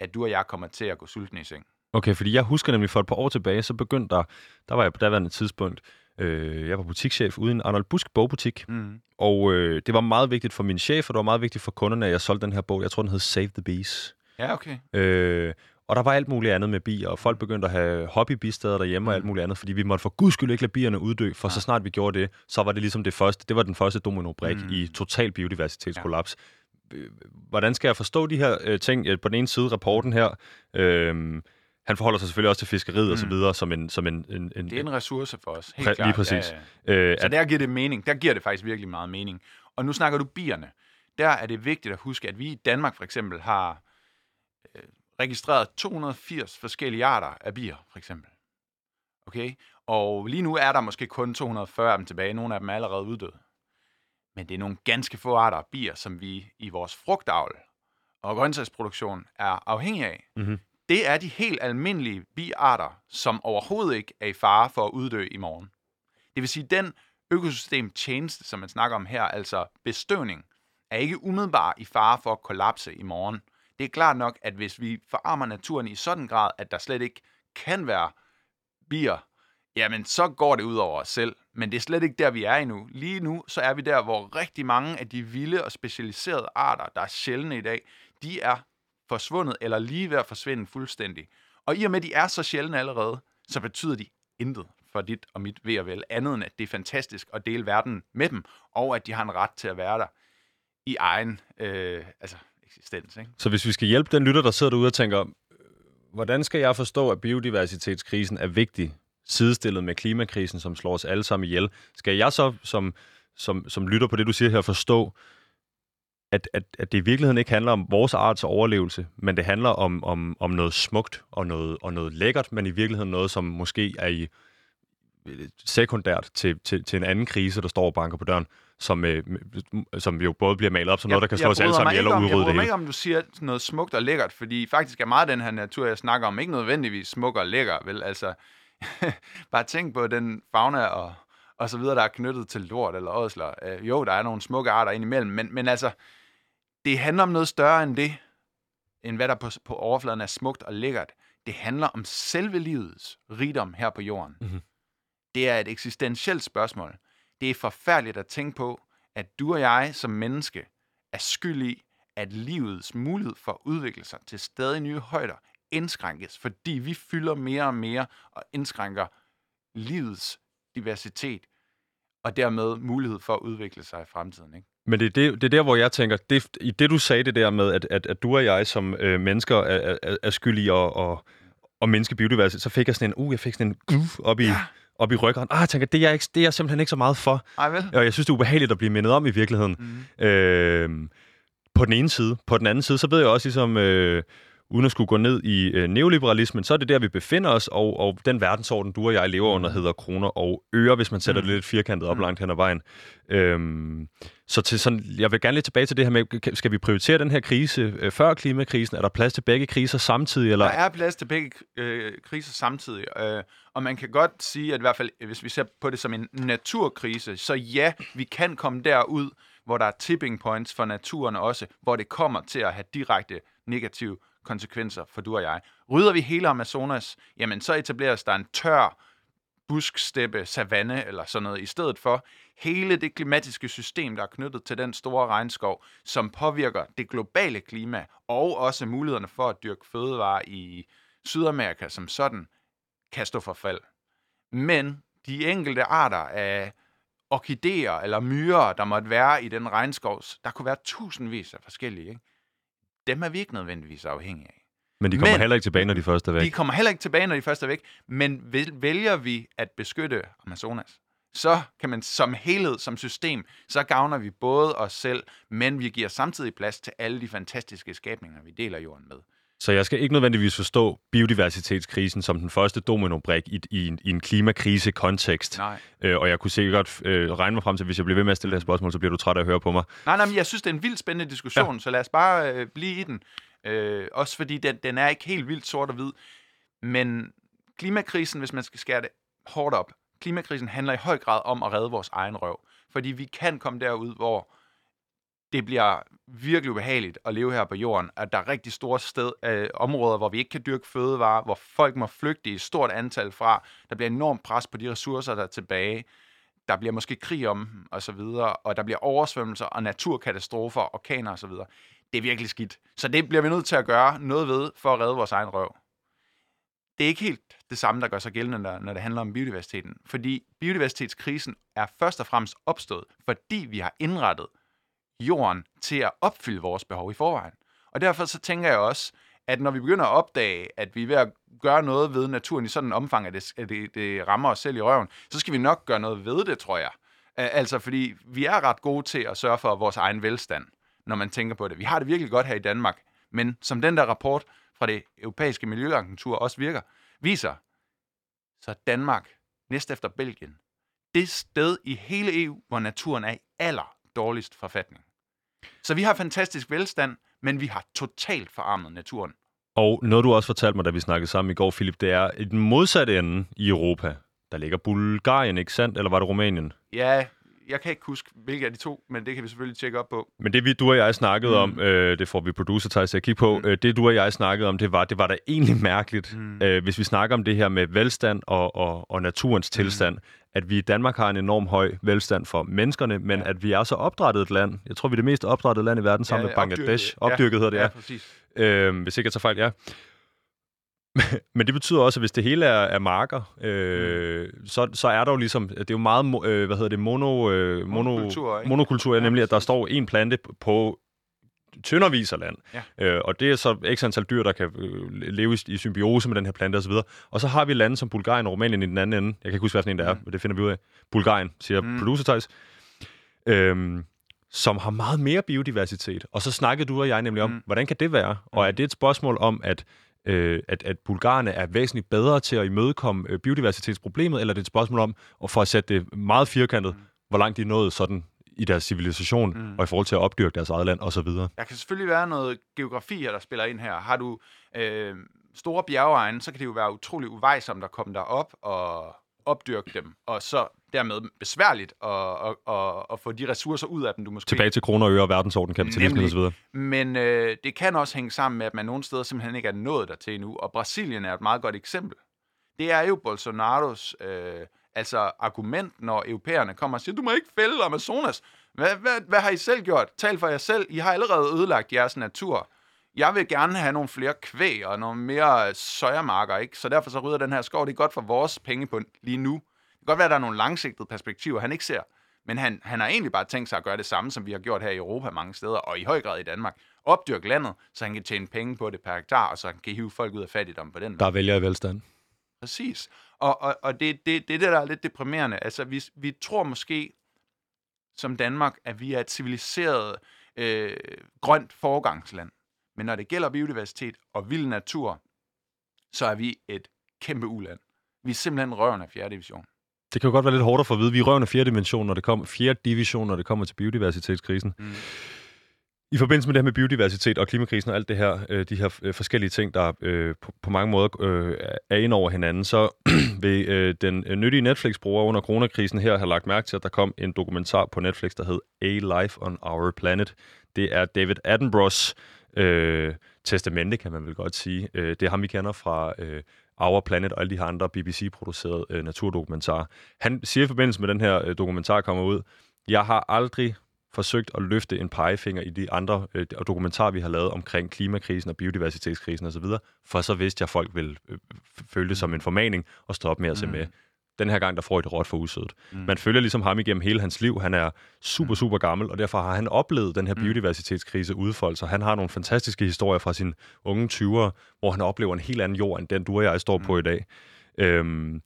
at du og jeg kommer til at gå sultne i seng. Okay, fordi jeg husker nemlig for et par år tilbage, så begyndte der, der var jeg på daværende tidspunkt, øh, jeg var butikschef ude i en Arnold Busk bogbutik, Mm. og øh, det var meget vigtigt for min chef, og det var meget vigtigt for kunderne, at jeg solgte den her bog. Jeg tror, den hed Save the Bees. Ja, okay. Øh, og der var alt muligt andet med bier, og folk begyndte at have hobbybisteder derhjemme og alt muligt andet, fordi vi måtte for guds skyld ikke lade bierne uddø, for så snart vi gjorde det, så var det ligesom det første, det var den første domino-brik mm. i total biodiversitetskollaps. Ja. Hvordan skal jeg forstå de her øh, ting? Øh, På den ene side, rapporten her, øh, han forholder sig selvfølgelig også til fiskeriet mm. og så videre, som en... Som en, en, en Det er en ressource for os, helt Præ- klart. lige præcis. Ja, ja. øh, Så der giver det mening. Der giver det faktisk virkelig meget mening. Og nu snakker du bierne. Der er det vigtigt at huske, at vi i Danmark for eksempel har øh, registreret 280 forskellige arter af bier, for eksempel. Okay? Og lige nu er der måske kun 240 af dem tilbage. Nogle af dem er allerede uddøde. Men det er nogle ganske få arter af bier, som vi i vores frugtavl og grøntsagsproduktion er afhængige af. Mhm. Det er de helt almindelige biarter, som overhovedet ikke er i fare for at uddø i morgen. Det vil sige, den økosystemtjeneste, som man snakker om her, altså bestøvning, er ikke umiddelbart i fare for at kollapse i morgen. Det er klart nok, at hvis vi forarmer naturen i sådan grad, at der slet ikke kan være bier, jamen så går det ud over os selv. Men det er slet ikke der, vi er endnu. Lige nu, så er vi der, hvor rigtig mange af de vilde og specialiserede arter, der er sjældne i dag, de er forsvundet eller lige ved at forsvinde fuldstændig. Og i og med, at de er så sjældne allerede, så betyder de intet for dit og mit ved og vel, andet end at det er fantastisk at dele verden med dem, og at de har en ret til at være der i egen øh, altså, eksistens. Ikke? så hvis vi skal hjælpe den lytter, der sidder derude og tænker, øh, hvordan skal jeg forstå, at biodiversitetskrisen er vigtig, sidestillet med klimakrisen, som slår os alle sammen ihjel? Skal jeg så som, som, som lytter på det, du siger her, forstå, at, at, at det i virkeligheden ikke handler om vores arts overlevelse, men det handler om, om, om noget smukt og noget, og noget lækkert, men i virkeligheden noget, som måske er i sekundært til, til, til en anden krise, der står og banker på døren, som, øh, som jo både bliver malet op som noget, der kan slå os alle sammen om- udrydde Jeg det bryder mig om, du siger noget smukt og lækkert, fordi faktisk er meget af den her natur, jeg snakker om, ikke nødvendigvis smuk og lækker, vel? Altså, bare tænk på den fauna og, og så videre, der er knyttet til lort eller ådsler. Øh, jo, der er nogle smukke arter indimellem, men, men altså, det handler om noget større end det, end hvad der på, på overfladen er smukt og lækkert. Det handler om selve livets rigdom her på jorden. Mhm. Det er et eksistentielt spørgsmål. Det er forfærdeligt at tænke på, at du og jeg som menneske er skyld i, at livets mulighed for at udvikle sig til stadig nye højder indskrænkes, fordi vi fylder mere og mere og indskrænker livets diversitet, og dermed mulighed for at udvikle sig i fremtiden. Ikke? Men det er, det, det er der, hvor jeg tænker, det, i det du sagde det der med, at, at, at du og jeg som øh, mennesker er, er, er skyld i at, at, at mindske biodiversitet, så fik jeg sådan en, uh, jeg fik sådan en uh, op i, ja. Op i ryggen. Ah, jeg tænker, det er, jeg ikke, det er jeg simpelthen ikke så meget for. Ej vel? Og jeg synes, det er ubehageligt at blive mindet om i virkeligheden. Mm. Øh, på den ene side. På den anden side, så ved jeg også ligesom... Øh, uden at skulle gå ned i øh, neoliberalismen, så er det der, vi befinder os, og, og den verdensorden, du og jeg lever under, hedder kroner og øre, hvis man sætter Mm. det lidt firkantet op Mm. langt hen ad vejen. Øhm, så til sådan, jeg vil gerne lidt tilbage til det her med, skal vi prioritere den her krise øh, før klimakrisen? Er der plads til begge kriser samtidig? Eller? Der er plads til begge øh, kriser samtidig, øh, og man kan godt sige, at i hvert fald, hvis vi ser på det som en naturkrise, så ja, vi kan komme derud, hvor der er tipping points for naturen også, hvor det kommer til at have direkte negative konsekvenser for du og jeg. Rydder vi hele Amazonas, jamen så etableres der en tør busksteppe, savanne eller sådan noget, i stedet for hele det klimatiske system, der er knyttet til den store regnskov, som påvirker det globale klima, og også mulighederne for at dyrke fødevarer i Sydamerika som sådan, kan stå for fald. Men de enkelte arter af orkideer eller myrer, der måtte være i den regnskovs, der kunne være tusindvis af forskellige, ikke? Dem er vi ikke nødvendigvis afhængige af. Men de kommer Men- heller ikke tilbage, når de første er væk. De kommer heller ikke tilbage, når de først er væk, men vælger vi at beskytte Amazonas, så kan man som helhed, som system, så gavner vi både os selv, men vi giver samtidig plads til alle de fantastiske skabninger, vi deler jorden med. Så jeg skal ikke nødvendigvis forstå biodiversitetskrisen som den første dominobrik i, i, en, i en klimakrise-kontekst. Øh, og jeg kunne sikkert øh, regne mig frem til, at hvis jeg bliver ved med at stille det her spørgsmål, så bliver du træt af at høre på mig. Nej, nej, men jeg synes, det er en vildt spændende diskussion, ja. så lad os bare øh, blive i den. Øh, også fordi den, den er ikke helt vildt sort og hvid. Men klimakrisen, hvis man skal skære det hårdt op, klimakrisen handler i høj grad om at redde vores egen røv. Fordi vi kan komme derud, hvor det bliver virkelig ubehageligt at leve her på jorden, at der er rigtig store sted, øh, områder, hvor vi ikke kan dyrke fødevarer, hvor folk må flygte i stort antal fra. Der bliver enormt pres på de ressourcer, der er tilbage. Der bliver måske krig om dem, og så videre, og der bliver oversvømmelser og naturkatastrofer, orkaner og så videre. Det er virkelig skidt. Så det bliver vi nødt til at gøre noget ved, for at redde vores egen røv. Det er ikke helt det samme, der gør sig gældende, når, når det handler om biodiversiteten. Fordi biodiversitetskrisen er først og fremmest opstået, fordi vi har indrettet jorden til at opfylde vores behov i forvejen. Og derfor så tænker jeg også, at når vi begynder at opdage, at vi er ved at gøre noget ved naturen i sådan en omfang, at det, at det, det rammer os selv i røven, så skal vi nok gøre noget ved det, tror jeg. Altså, fordi vi er ret gode til at sørge for vores egen velstand, når man tænker på det. Vi har det virkelig godt her i Danmark, men som den der rapport fra det europæiske miljøagentur også virker, viser, så Danmark, næst efter Belgien, det sted i hele EU, hvor naturen er i aller dårligst forfatning. Så vi har fantastisk velstand, men vi har totalt forarmet naturen. Og noget, du også fortalte mig, da vi snakkede sammen i går, Philip, det er et modsatte ende i Europa. Der ligger Bulgarien, ikke sandt? Eller var det Rumænien? Ja, jeg kan ikke huske, hvilke af de to, men det kan vi selvfølgelig tjekke op på. Men det vi, du og jeg snakkede mm. om, øh, det får vi producer til at kigge på, mm. øh, det du og jeg snakkede om, det var, det var da egentlig mærkeligt, mm. øh, hvis vi snakker om det her med velstand og, og, og naturens mm. tilstand, at vi i Danmark har en enorm høj velstand for menneskerne, men ja. at vi er så opdrettet et land. Jeg tror, vi er det mest opdrettede land i verden sammen ja, med Bangladesh. Opdyrket, opdyrket ja, hedder det, ja. ja præcis. Øh, hvis ikke jeg tager fejl, ja. Men det betyder også, at hvis det hele er, er marker, øh, mm. så, så er der jo ligesom, det er jo meget, øh, hvad hedder det, mono, øh, mono, monokultur, ikke? monokultur ja, nemlig at der står en plante på tyndervis af land. Ja. Øh, og det er så x antal dyr, der kan øh, leve i, i symbiose med den her plante osv. Og, og så har vi lande som Bulgarien og Rumænien i den anden ende. Jeg kan ikke huske, hvad for en det er, mm. men det finder vi ud af. Bulgarien, siger mm. producer. Øhm, som har meget mere biodiversitet. Og så snakkede du og jeg nemlig om, mm. hvordan kan det være? Og er det et spørgsmål om, at øh, at, at bulgarerne er væsentligt bedre til at imødekomme øh, biodiversitetsproblemet, eller er det et spørgsmål om, og for at sætte det meget firkantet, mm. hvor langt de er nået sådan i deres civilisation, mm. og i forhold til at opdyrke deres eget land osv.? Der kan selvfølgelig være noget geografi her, der spiller ind her. Har du øh, store bjergeegne, så kan det jo være utrolig uvejsomt at komme derop og opdyrke dem, og så dermed besværligt at, at, at, at få de ressourcer ud af dem, du måske... Tilbage til kroner og øre, verdensorden, kapitalisme osv. Men øh, det kan også hænge sammen med, at man nogle steder simpelthen ikke er nået dertil endnu, og Brasilien er et meget godt eksempel. Det er jo Bolsonaros øh, altså argument, når europæerne kommer og siger, du må ikke fælde Amazonas. Hvad, hvad, hvad har I selv gjort? Tal for jer selv. I har allerede ødelagt jeres natur. Jeg vil gerne have nogle flere kvæg og nogle mere søjermarker, ikke? Så derfor så rydder den her skov. Det er godt for vores penge på lige nu godt være, at der er nogle langsigtede perspektiver, han ikke ser. Men han, han har egentlig bare tænkt sig at gøre det samme, som vi har gjort her i Europa mange steder, og i høj grad i Danmark. Opdyrke landet, så han kan tjene penge på det per hektar, og så han kan hive folk ud af fattigdom på den Der vælger i velstand. Præcis. Og, og, og det er det, det, der er lidt deprimerende. Altså, vi, vi tror måske, som Danmark, at vi er et civiliseret, øh, grønt foregangsland. Men når det gælder biodiversitet og vild natur, så er vi et kæmpe uland. Vi er simpelthen røven af 4. division. Det kan jo godt være lidt hårdt at få at vide. Vi er røven af fjerde dimension, når det kommer, fjerde division, når det kommer til biodiversitetskrisen. Mm. I forbindelse med det her med biodiversitet og klimakrisen og alt det her, øh, de her øh, forskellige ting, der øh, på, mange måder er ind over hinanden, så vil den nyttige Netflix-bruger under coronakrisen her have lagt mærke til, at der kom en dokumentar på Netflix, der hed A Life on Our Planet. Det er David Attenboroughs øh, testamente, kan man vel godt sige. Øh, det er ham, vi kender fra øh, Our Planet og alle de her andre BBC-producerede øh, naturdokumentarer. Han siger i forbindelse med den her øh, dokumentar kommer ud, jeg har aldrig forsøgt at løfte en pegefinger i de andre øh, dokumentarer, vi har lavet omkring klimakrisen og biodiversitetskrisen osv., for så vidste jeg, at folk ville øh, føle det som en formaning og stå op med at se mm. med den her gang, der får I det råt for usødet. Mm. Man følger ligesom ham igennem hele hans liv. Han er super, mm. super gammel, og derfor har han oplevet den her mm. biodiversitetskrise udfolde sig. Han har nogle fantastiske historier fra sine unge 20'ere, hvor han oplever en helt anden jord, end den du og jeg står mm. på i dag. Øhm,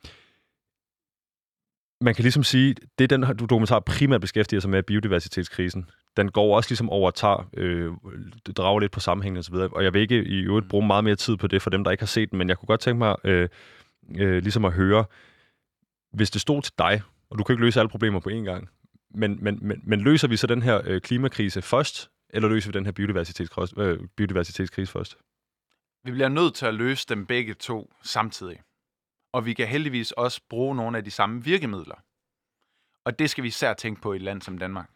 man kan ligesom sige, det den du dokumentar primært beskæftiger sig med biodiversitetskrisen. Den går også ligesom over at tage, øh, drager lidt på sammenhængen og så videre. Og jeg vil ikke i øvrigt bruge meget mere tid på det for dem, der ikke har set den, men jeg kunne godt tænke mig øh, øh, ligesom at høre, hvis det stod til dig, og du kan ikke løse alle problemer på én gang, men, men, men, men løser vi så den her øh, klimakrise først, eller løser vi den her biodiversitetskrise, øh, biodiversitetskrise først? Vi bliver nødt til at løse dem begge to samtidig. Og vi kan heldigvis også bruge nogle af de samme virkemidler. Og det skal vi især tænke på i et land som Danmark.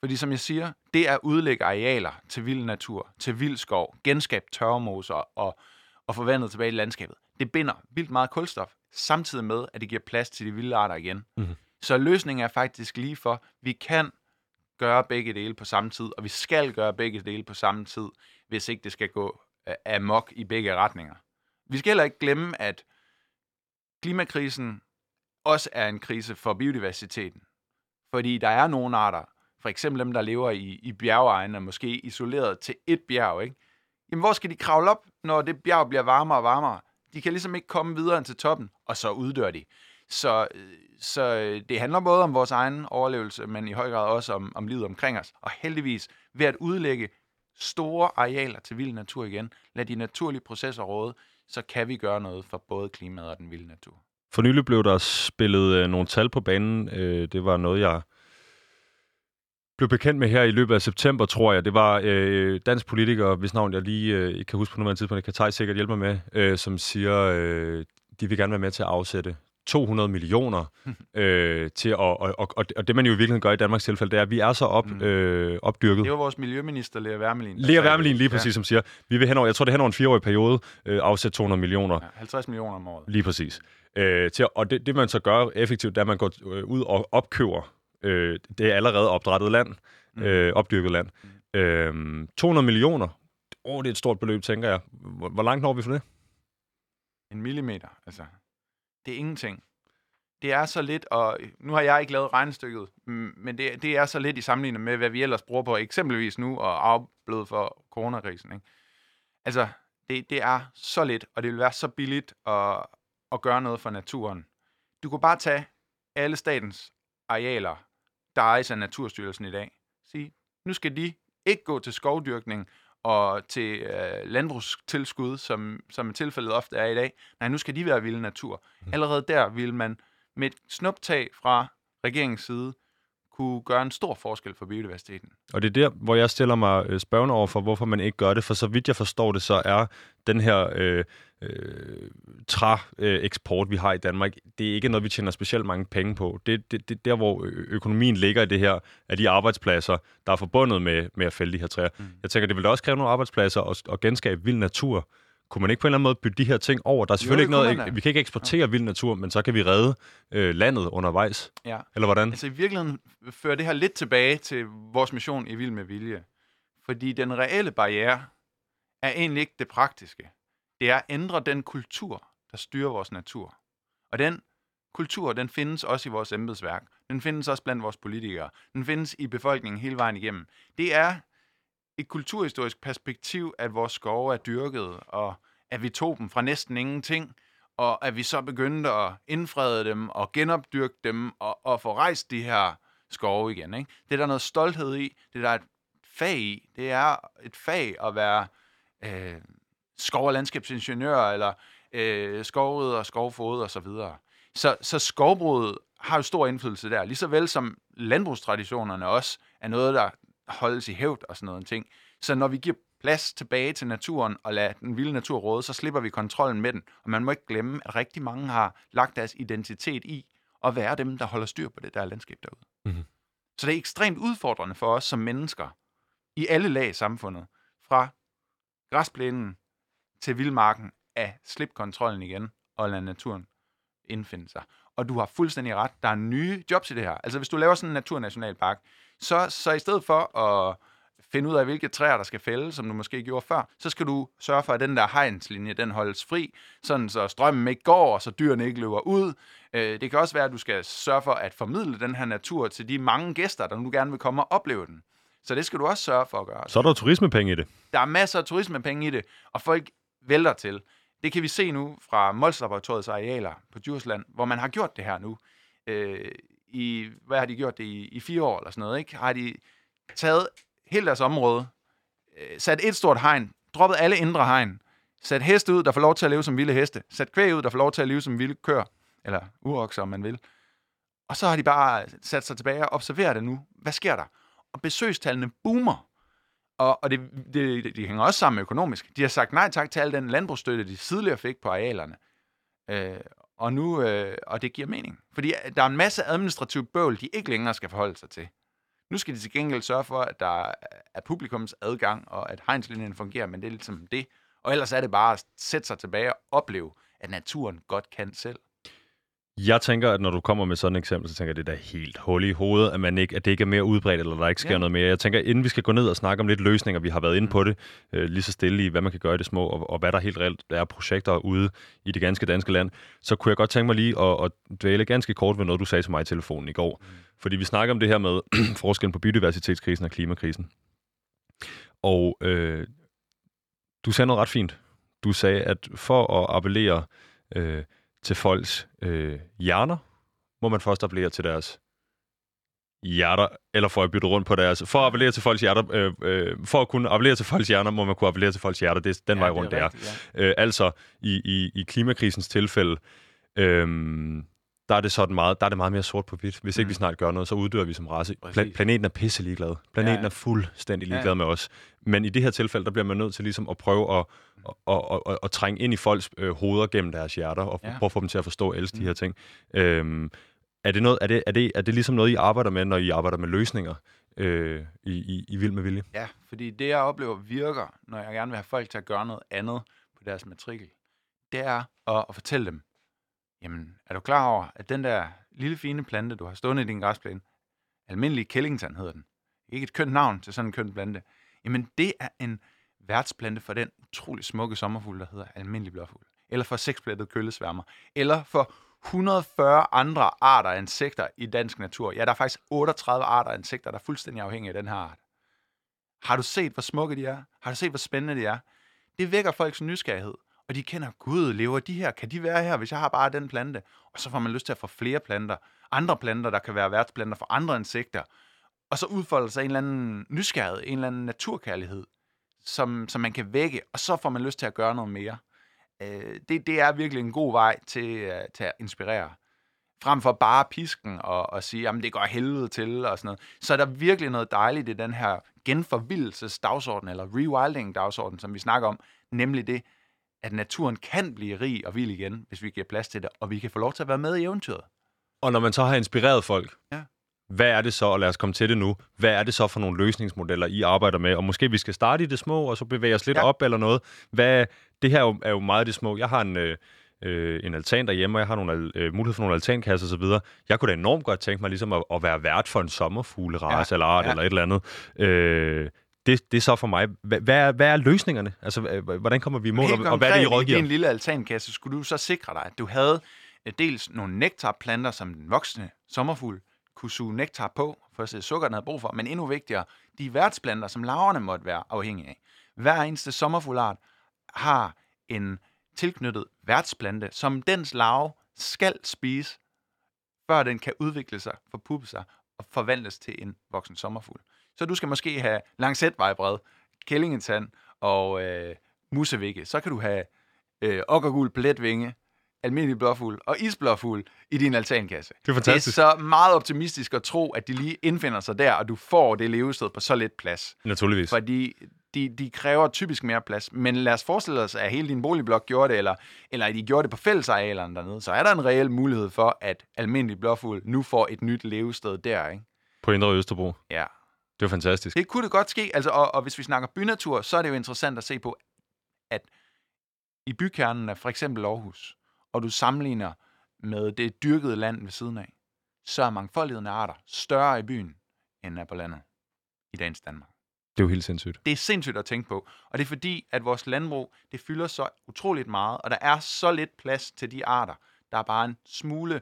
Fordi som jeg siger, det er at udlægge arealer til vild natur, til vild skov, genskab tørremoser og, og forvandlet tilbage i landskabet. Det binder vildt meget kulstof, samtidig med, at det giver plads til de vilde arter igen. Mhm. Så løsningen er faktisk lige for, vi kan gøre begge dele på samme tid, og vi skal gøre begge dele på samme tid, hvis ikke det skal gå øh, amok i begge retninger. Vi skal heller ikke glemme, at klimakrisen også er en krise for biodiversiteten. Fordi der er nogle arter, for eksempel dem, der lever i, i bjergeegne, måske isoleret til et bjerg, ikke? Jamen, hvor skal de kravle op, når det bjerg bliver varmere og varmere? De kan ligesom ikke komme videre end til toppen, og så uddør de. Så, øh, så øh, det handler både om vores egen overlevelse, men i høj grad også om, om livet omkring os. Og heldigvis, ved at udlægge store arealer til vild natur igen, lad de naturlige processer råde, så kan vi gøre noget for både klimaet og den vilde natur. For nylig blev der spillet øh, nogle tal på banen. Øh, det var noget, jeg blev bekendt med her i løbet af september, tror jeg. Det var øh, dansk politiker, hvis navn jeg lige øh, ikke kan huske på nuværende tidspunkt, kan Thijs sikkert hjælpe mig med, øh, som siger, øh, de vil gerne være med til at afsætte 200 millioner øh, til at, og, og, og, og det man jo i virkeligheden gør i Danmarks tilfælde, det er, at vi er så op, Mm. øh, opdyrket. Det var vores miljøminister, Lea Wermelin. Lea Wermelin lige præcis, som siger, vi vil henover, jeg tror det er henover en fireårig periode, øh, afsætte 200 millioner Ja, ja, 50 millioner om året. Lige præcis. Øh, til, og det, det, man så gør effektivt, det er, at man går øh, ud og opkøber øh, det er allerede opdrettet land, Mm. øh, opdyrket land. Øh, 200 millioner, åh, det er et stort beløb, tænker jeg. Hvor, hvor langt når vi for det? En millimeter, altså. Det er ingenting. Det er så lidt, og nu har jeg ikke lavet regnestykket, mm, men det, det er så lidt i sammenligning med, hvad vi ellers bruger på eksempelvis nu og afbløde for coronakrisen. Ikke? Altså, det, det er så lidt, og det vil være så billigt at, at gøre noget for naturen. Du kunne bare tage alle statens arealer, der ejes af Naturstyrelsen i dag. Sige, nu skal de ikke gå til skovdyrkning og til øh, landbrugstilskud, som, som tilfældet ofte er i dag. Nej, nu skal de være vilde natur. Allerede der vil man med et snuptag fra regeringens side kunne gøre en stor forskel for biodiversiteten. Og det er der, hvor jeg stiller mig øh, spørgende over for, hvorfor man ikke gør det. For så vidt jeg forstår det, så er den her øh, øh, træ-eksport, vi har i Danmark, det er ikke noget, vi tjener specielt mange penge på. Det, det, det der, hvor økonomien ligger i det her, er de arbejdspladser, der er forbundet med, med at fælde de her træer. Mm. Jeg tænker, det vil da også kræve nogle arbejdspladser og, og genskabe vild natur. Kunne man ikke på en eller anden måde bytte de her ting over? Der er selvfølgelig det ikke noget, da. vi kan ikke eksportere vild natur, men så kan vi redde øh, landet undervejs. Ja. Eller hvordan? Altså i virkeligheden fører det her lidt tilbage til vores mission i Vild med Vilje. Fordi den reelle barriere er egentlig ikke det praktiske. Det er at ændre den kultur, der styrer vores natur. Og den kultur, den findes også i vores embedsværk. Den findes også blandt vores politikere. Den findes i befolkningen hele vejen igennem. Det er et kulturhistorisk perspektiv, at vores skove er dyrket, og at vi tog dem fra næsten ingenting, og at vi så begyndte at indfrede dem og genopdyrke dem og, og få rejst de her skove igen. Ikke? Det er der noget stolthed i, det er der et fag i. Det er et fag at være øh, skov- og landskabsingeniør, eller øh, skovrider, skovfod og så videre. Så, så skovbruget har jo stor indflydelse der, lige så vel som landbrugstraditionerne også er noget, der holdes i hævd og sådan noget ting. Så når vi giver plads tilbage til naturen og lader den vilde natur råde, så slipper vi kontrollen med den. Og man må ikke glemme, at rigtig mange har lagt deres identitet i at være dem, der holder styr på det der landskab derude. Mhm. Så det er ekstremt udfordrende for os som mennesker i alle lag i samfundet, fra græsplænen til vildmarken, at slippe kontrollen igen og lade naturen indfinde sig. Og du har fuldstændig ret, der er nye jobs i det her. Altså hvis du laver sådan en naturnationalpark, så, så i stedet for at finde ud af, hvilke træer, der skal fælde, som du måske gjorde før, så skal du sørge for, at den der hegnslinje, den holdes fri, sådan så strømmen ikke går, og så dyrene ikke løber ud. Øh, Det kan også være, at du skal sørge for at formidle den her natur til de mange gæster, der nu gerne vil komme og opleve den. Så det skal du også sørge for at gøre. Så er der turismepenge i det. Der er masser af turismepenge i det, og folk vælter til. Det kan vi se nu fra Mols Laboratoriets arealer på Djursland, hvor man har gjort det her nu. Øh, i, hvad har de gjort det i, i fire år eller sådan noget, ikke? Har de taget hele deres område, øh, sat et stort hegn, droppet alle indre hegn, sat heste ud, der får lov til at leve som vilde heste, sat kvæg ud, der får lov til at leve som vilde køer, eller urokser, om man vil. Og så har de bare sat sig tilbage og observeret det nu. Hvad sker der? Og besøgstallene boomer. Og, og det, det, det, det hænger også sammen økonomisk. De har sagt nej tak til al den landbrugsstøtte, de tidligere fik på arealerne. Øh, og nu, øh, og det giver mening. Fordi øh, der er en masse administrativt bøvl, de ikke længere skal forholde sig til. Nu skal de til gengæld sørge for, at der er publikums adgang, og at hegnslinjen fungerer, men det er ligesom det. Og ellers er det bare at sætte sig tilbage og opleve, at naturen godt kan selv. Jeg tænker, at når du kommer med sådan et eksempel, så tænker jeg, at det er helt hul i hovedet, at, man ikke, at det ikke er mere udbredt, eller der ikke sker ja. noget mere. Jeg tænker, inden vi skal gå ned og snakke om lidt løsninger, vi har været inde på det, øh, lige så stille i, hvad man kan gøre i det små, og, og hvad der helt reelt er projekter ude i det ganske danske land, så kunne jeg godt tænke mig lige at, at dvæle ganske kort ved noget, du sagde til mig i telefonen i går. Mm. Fordi vi snakker om det her med forskellen på biodiversitetskrisen og klimakrisen. Og øh, du sagde noget ret fint. Du sagde, at for at appellere øh, til folks øh, hjerner, må man først appellere til deres hjerter, eller for at bytte rundt på deres... For at appellere til folks hjerter, øh, øh, for at kunne appellere til folks hjerner, må man kunne appellere til folks hjerter. Det er den ja, vej rundt, det er. Rigtigt, ja. øh, altså, i, i, i klimakrisens tilfælde, øh, der er det sådan meget, der er det meget mere sort på hvidt. Hvis ikke mm. vi snart gør noget, så uddør vi som race. Pla- planeten er pisse ligeglad. Planeten ja, er fuldstændig ligeglad ja. med os. Men i det her tilfælde, der bliver man nødt til ligesom at prøve at, at, at, at, at trænge ind i folks øh, hoveder gennem deres hjerter, og ja. prøve at få dem til at forstå og elske mm. de her ting. Øhm, er, det noget, er, det, er, det, er det ligesom noget, I arbejder med, når I arbejder med løsninger øh, i, i, i Vild med Vilje? Ja, fordi det, jeg oplever virker, når jeg gerne vil have folk til at gøre noget andet på deres matrikel, det er at, at fortælle dem, Jamen, er du klar over, at den der lille fine plante, du har stående i din græsplæne, almindelig Kellington hedder den, ikke et kønt navn til sådan en køn plante, jamen det er en værtsplante for den utrolig smukke sommerfugl, der hedder almindelig blåfugl, eller for seksplettet køllesværmer, eller for 140 andre arter af insekter i dansk natur. Ja, der er faktisk 38 arter af insekter, der er fuldstændig afhængige af den her art. Har du set, hvor smukke de er? Har du set, hvor spændende de er? Det vækker folks nysgerrighed og de kender, gud, lever de her? Kan de være her, hvis jeg har bare den plante? Og så får man lyst til at få flere planter. Andre planter, der kan være værtsplanter for andre insekter. Og så udfolder sig en eller anden nysgerrighed, en eller anden naturkærlighed, som, som man kan vække, og så får man lyst til at gøre noget mere. Øh, det, det er virkelig en god vej til, uh, til at inspirere. Frem for bare pisken og, og sige, jamen det går helvede til og sådan noget. Så er der virkelig noget dejligt i den her genforvildelsesdagsorden, eller rewilding-dagsorden, som vi snakker om, nemlig det, at naturen kan blive rig og vild igen, hvis vi giver plads til det, og vi kan få lov til at være med i eventyret. Og når man så har inspireret folk, ja. hvad er det så, og lad os komme til det nu, hvad er det så for nogle løsningsmodeller, I arbejder med? Og måske vi skal starte i det små, og så bevæge os lidt ja. op eller noget. Hvad, det her er jo, er jo meget det små. Jeg har en... Øh, øh, en altan derhjemme, og jeg har nogle, øh, mulighed for nogle altankasser osv. Jeg kunne da enormt godt tænke mig ligesom at, at være vært for en sommerfuglerace ja, eller art ja. eller et eller andet. Øh, det, det er så for mig. Hvad, hvad, er, hvad er løsningerne? Altså, hvordan kommer vi i mål, og, og hvad er det, I rådgiver? i en lille altankasse skulle du så sikre dig, at du havde øh, dels nogle nektarplanter, som den voksne sommerfugl kunne suge nektar på, for at se sukker, den havde brug for, men endnu vigtigere, de værtsplanter, som laverne måtte være afhængige af. Hver eneste sommerfuglart har en tilknyttet værtsplante, som dens larve skal spise, før den kan udvikle sig, forpuppe sig og forvandles til en voksen sommerfugl. Så du skal måske have lancetvejbred, kællingetand og øh, musevikke. Så kan du have øh, okkergul pletvinge, almindelig blåfugl og isblåfugl i din altankasse. Det er fantastisk. Det er så meget optimistisk at tro, at de lige indfinder sig der, og du får det levested på så lidt plads. Naturligvis. Fordi de, de kræver typisk mere plads. Men lad os forestille os, at hele din boligblok gjorde det, eller, eller at de gjorde det på fællesarealerne dernede, så er der en reel mulighed for, at almindelig blåfugl nu får et nyt levested der, ikke? På Indre Østerbro. Ja, det er fantastisk. Det kunne det godt ske, altså, og, og hvis vi snakker bynatur, så er det jo interessant at se på, at i bykernen af for eksempel Aarhus, og du sammenligner med det dyrkede land ved siden af, så er mangfoldigheden af arter større i byen, end er på landet i dagens Danmark. Det er jo helt sindssygt. Det er sindssygt at tænke på. Og det er fordi, at vores landbrug, det fylder så utroligt meget, og der er så lidt plads til de arter. Der er bare en smule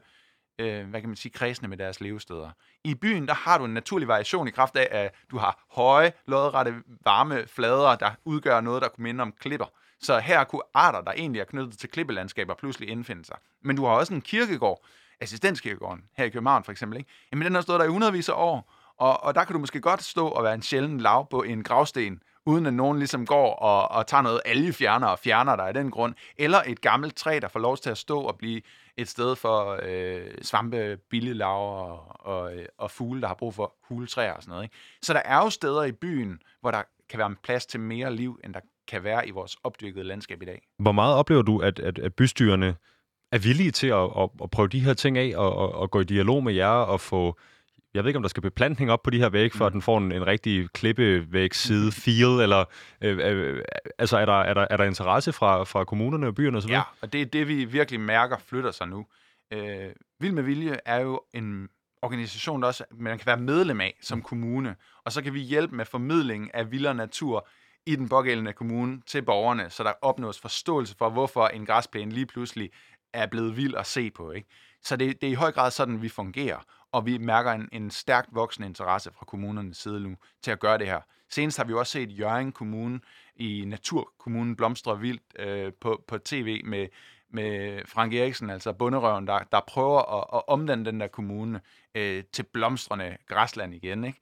øh, hvad kan man sige, kredsende med deres levesteder. I byen, der har du en naturlig variation i kraft af, at du har høje, lodrette, varme flader, der udgør noget, der kunne minde om klipper. Så her kunne arter, der egentlig er knyttet til klippelandskaber, pludselig indfinde sig. Men du har også en kirkegård, assistenskirkegården, her i København for eksempel, ikke? Jamen den har stået der i hundredvis af år, og, og der kan du måske godt stå og være en sjælden lav på en gravsten, uden at nogen ligesom går og, og tager noget algefjerner og fjerner dig af den grund. Eller et gammelt træ, der får lov til at stå og blive et sted for øh, svampe, billelaver og, og, og fugle, der har brug for huletræer og sådan noget. Ikke? Så der er jo steder i byen, hvor der kan være plads til mere liv, end der kan være i vores opdyrkede landskab i dag. Hvor meget oplever du, at, at, at bystyrene er villige til at, at, at prøve de her ting af og, og, og gå i dialog med jer og få jeg ved ikke, om der skal beplantning op på de her vægge, for at Mm. den får en, en rigtig klippevæg-side feel, eller øh, øh, altså er der, er, der, er der interesse fra, fra kommunerne og byerne osv.? Ja, og det er det, vi virkelig mærker flytter sig nu. Øh, Vild med Vilje er jo en organisation, der også man kan være medlem af som kommune, og så kan vi hjælpe med formidlingen af vild og natur i den pågældende kommune til borgerne, så der opnås forståelse for, hvorfor en græsplæne lige pludselig er blevet vild at se på. Ikke? Så det, det er i høj grad sådan, vi fungerer, og vi mærker en, en stærkt voksende interesse fra kommunernes side nu til at gøre det her. Senest har vi også set Jørgen Kommune i Naturkommunen Blomstre Vildt øh, på, på tv med, med Frank Eriksen, altså bunderøven, der, der prøver at, at omdanne den der kommune øh, til blomstrende græsland igen. Ikke?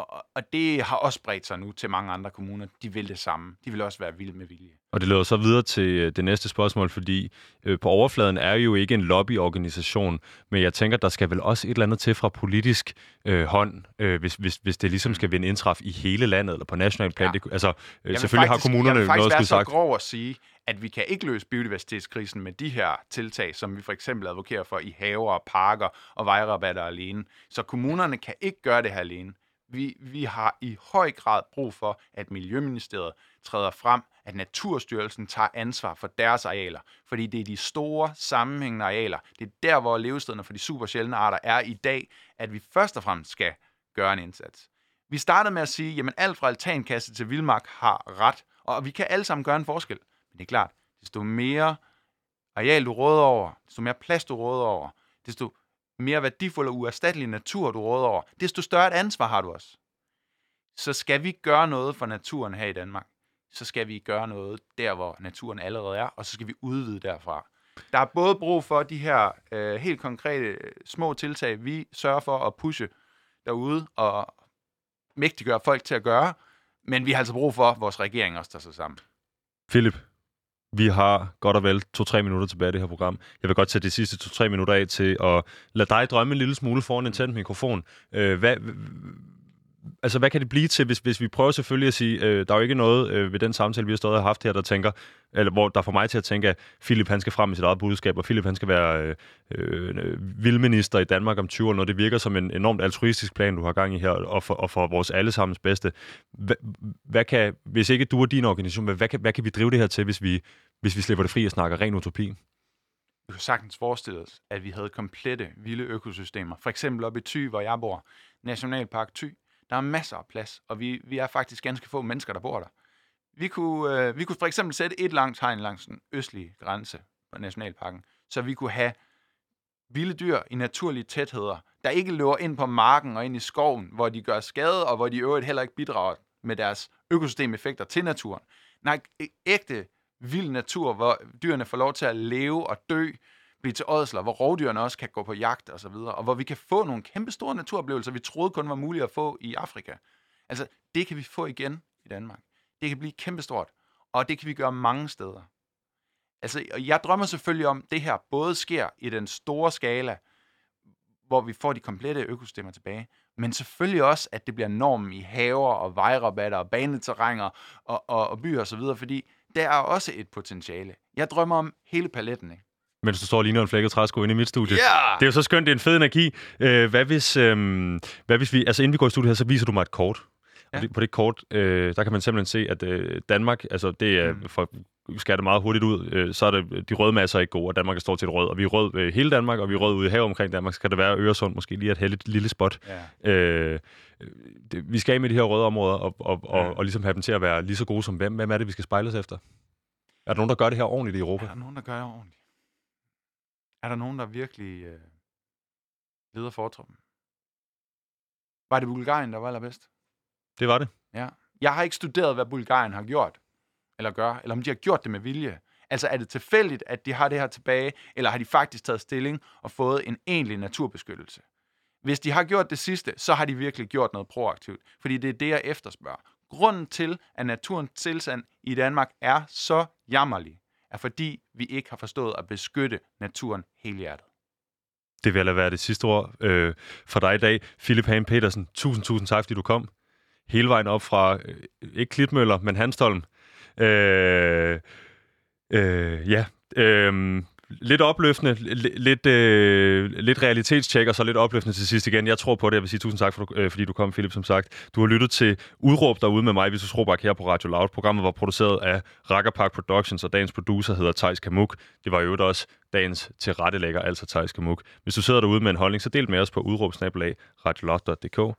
Og, og- det har også bredt sig nu til mange andre kommuner. De vil det samme. De vil også være vilde med vilje. Og det leder så videre til øh, det næste spørgsmål, fordi øh, på overfladen er jo ikke en lobbyorganisation, men jeg tænker, der skal vel også et eller andet til fra politisk øh, hånd, øh, hvis, hvis, hvis det ligesom skal vinde indtræf i hele landet, eller på national plan. Ja. Det, altså, øh, selvfølgelig faktisk, har kommunerne jeg vil faktisk noget at skulle så sagt. grov at sige, at vi kan ikke løse biodiversitetskrisen med de her tiltag, som vi for eksempel advokerer for i haver og parker og vejrabatter alene. Så kommunerne kan ikke gøre det her alene. Vi, vi har i høj grad brug for, at Miljøministeriet træder frem, at Naturstyrelsen tager ansvar for deres arealer, fordi det er de store sammenhængende arealer. Det er der, hvor levestederne for de super sjældne arter er i dag, at vi først og fremmest skal gøre en indsats. Vi startede med at sige, jamen alt fra altankasse til vildmark har ret, og vi kan alle sammen gøre en forskel. Men det er klart, desto mere areal du råder over, desto mere plads du råder over, desto mere værdifuld og uerstattelig natur du råder over, desto større et ansvar har du også. Så skal vi gøre noget for naturen her i Danmark, så skal vi gøre noget der, hvor naturen allerede er, og så skal vi udvide derfra. Der er både brug for de her øh, helt konkrete øh, små tiltag, vi sørger for at pushe derude og mægtiggøre folk til at gøre, men vi har altså brug for, at vores regering også tager sig sammen. Philip, vi har godt og vel to-tre minutter tilbage i det her program. Jeg vil godt tage de sidste to-tre minutter af til at lade dig drømme en lille smule foran en tændt mikrofon. Øh, hvad, altså, hvad kan det blive til, hvis, hvis vi prøver selvfølgelig at sige, øh, der er jo ikke noget øh, ved den samtale, vi har stået og haft her, der tænker, eller hvor der får mig til at tænke, at Philip han skal frem med sit eget budskab, og Philip han skal være øh, øh, vildminister i Danmark om 20 år, når det virker som en enormt altruistisk plan, du har gang i her, og for, og for vores allesammens bedste. Hvad, hvad kan, hvis ikke du og din organisation, hvad, hvad, kan, hvad kan vi drive det her til, hvis vi, hvis vi slipper det fri og snakker ren utopi? Vi kunne sagtens forestille os, at vi havde komplette vilde økosystemer. For eksempel oppe i Thy, hvor jeg bor, Nationalpark Thy. Der er masser af plads, og vi, vi er faktisk ganske få mennesker, der bor der. Vi kunne, øh, vi kunne for eksempel sætte et langt hegn langs den østlige grænse på Nationalparken, så vi kunne have vilde dyr i naturlige tætheder, der ikke løber ind på marken og ind i skoven, hvor de gør skade, og hvor de i øvrigt heller ikke bidrager med deres økosystemeffekter til naturen. Nej, ægte vild natur, hvor dyrene får lov til at leve og dø, blive til ådsler, hvor rovdyrene også kan gå på jagt og så videre, og hvor vi kan få nogle kæmpe store naturoplevelser, vi troede kun var muligt at få i Afrika. Altså, det kan vi få igen i Danmark. Det kan blive kæmpestort, og det kan vi gøre mange steder. Altså, og jeg drømmer selvfølgelig om, at det her både sker i den store skala, hvor vi får de komplette økosystemer tilbage, men selvfølgelig også, at det bliver normen i haver og vejrabatter og baneterrænger og, og, og byer osv., fordi der er også et potentiale. Jeg drømmer om hele paletten, ikke? Mens du står og ligner en flækket træsko inde i mit studie. Ja! Det er jo så skønt, det er en fed energi. Øh, hvad, hvis, øh, hvad hvis vi, altså inden vi går i studiet her, så viser du mig et kort. Ja. Ja. På det kort, øh, der kan man simpelthen se, at øh, Danmark, altså det er, Mm. for skal det meget hurtigt ud, øh, så er det, de røde masser ikke gode, og Danmark er stort set rød, og vi er rød øh, hele Danmark, og vi er rød ude i havet omkring Danmark, så kan det være Øresund måske lige et heldigt lille spot. ja. Øh, det, vi skal af med de her røde områder, og, og, og, Ja. og ligesom have dem til at være lige så gode som hvem. Hvem er det, vi skal spejle os efter? Er der nogen, der gør det her ordentligt i Europa? Er der nogen, der gør det ordentligt? Er der nogen, der virkelig øh, leder fortruppen? Var det Bulgarien, der var allerbedst? Det var det. Ja. Jeg har ikke studeret, hvad Bulgarien har gjort, eller gør, eller om de har gjort det med vilje. Altså er det tilfældigt, at de har det her tilbage, eller har de faktisk taget stilling og fået en egentlig naturbeskyttelse? Hvis de har gjort det sidste, så har de virkelig gjort noget proaktivt, fordi det er det, jeg efterspørger. Grunden til, at naturens tilstand i Danmark er så jammerlig, er fordi vi ikke har forstået at beskytte naturen helhjertet. Det vil altså være det sidste ord øh, for dig i dag. Philip Hagen Petersen, tusind, tusind tak, fordi du kom. Hele vejen op fra, øh, ikke Klitmøller, men Hanstholm. Øh, øh, ja, øh, lidt opløftende, lidt, øh, lidt realitetstjek, og så lidt opløftende til sidst igen. Jeg tror på det. Jeg vil sige tusind tak, for, øh, fordi du kom, Philip, som sagt. Du har lyttet til Udråb derude med mig, Visus Robak, her på Radio Loud. Programmet var produceret af Park Productions, og dagens producer hedder Thijs Kamuk. Det var jo også dagens tilrettelægger, altså Thijs Kamuk. Hvis du sidder derude med en holdning, så del med os på udråbsnabelag radioloud.dk.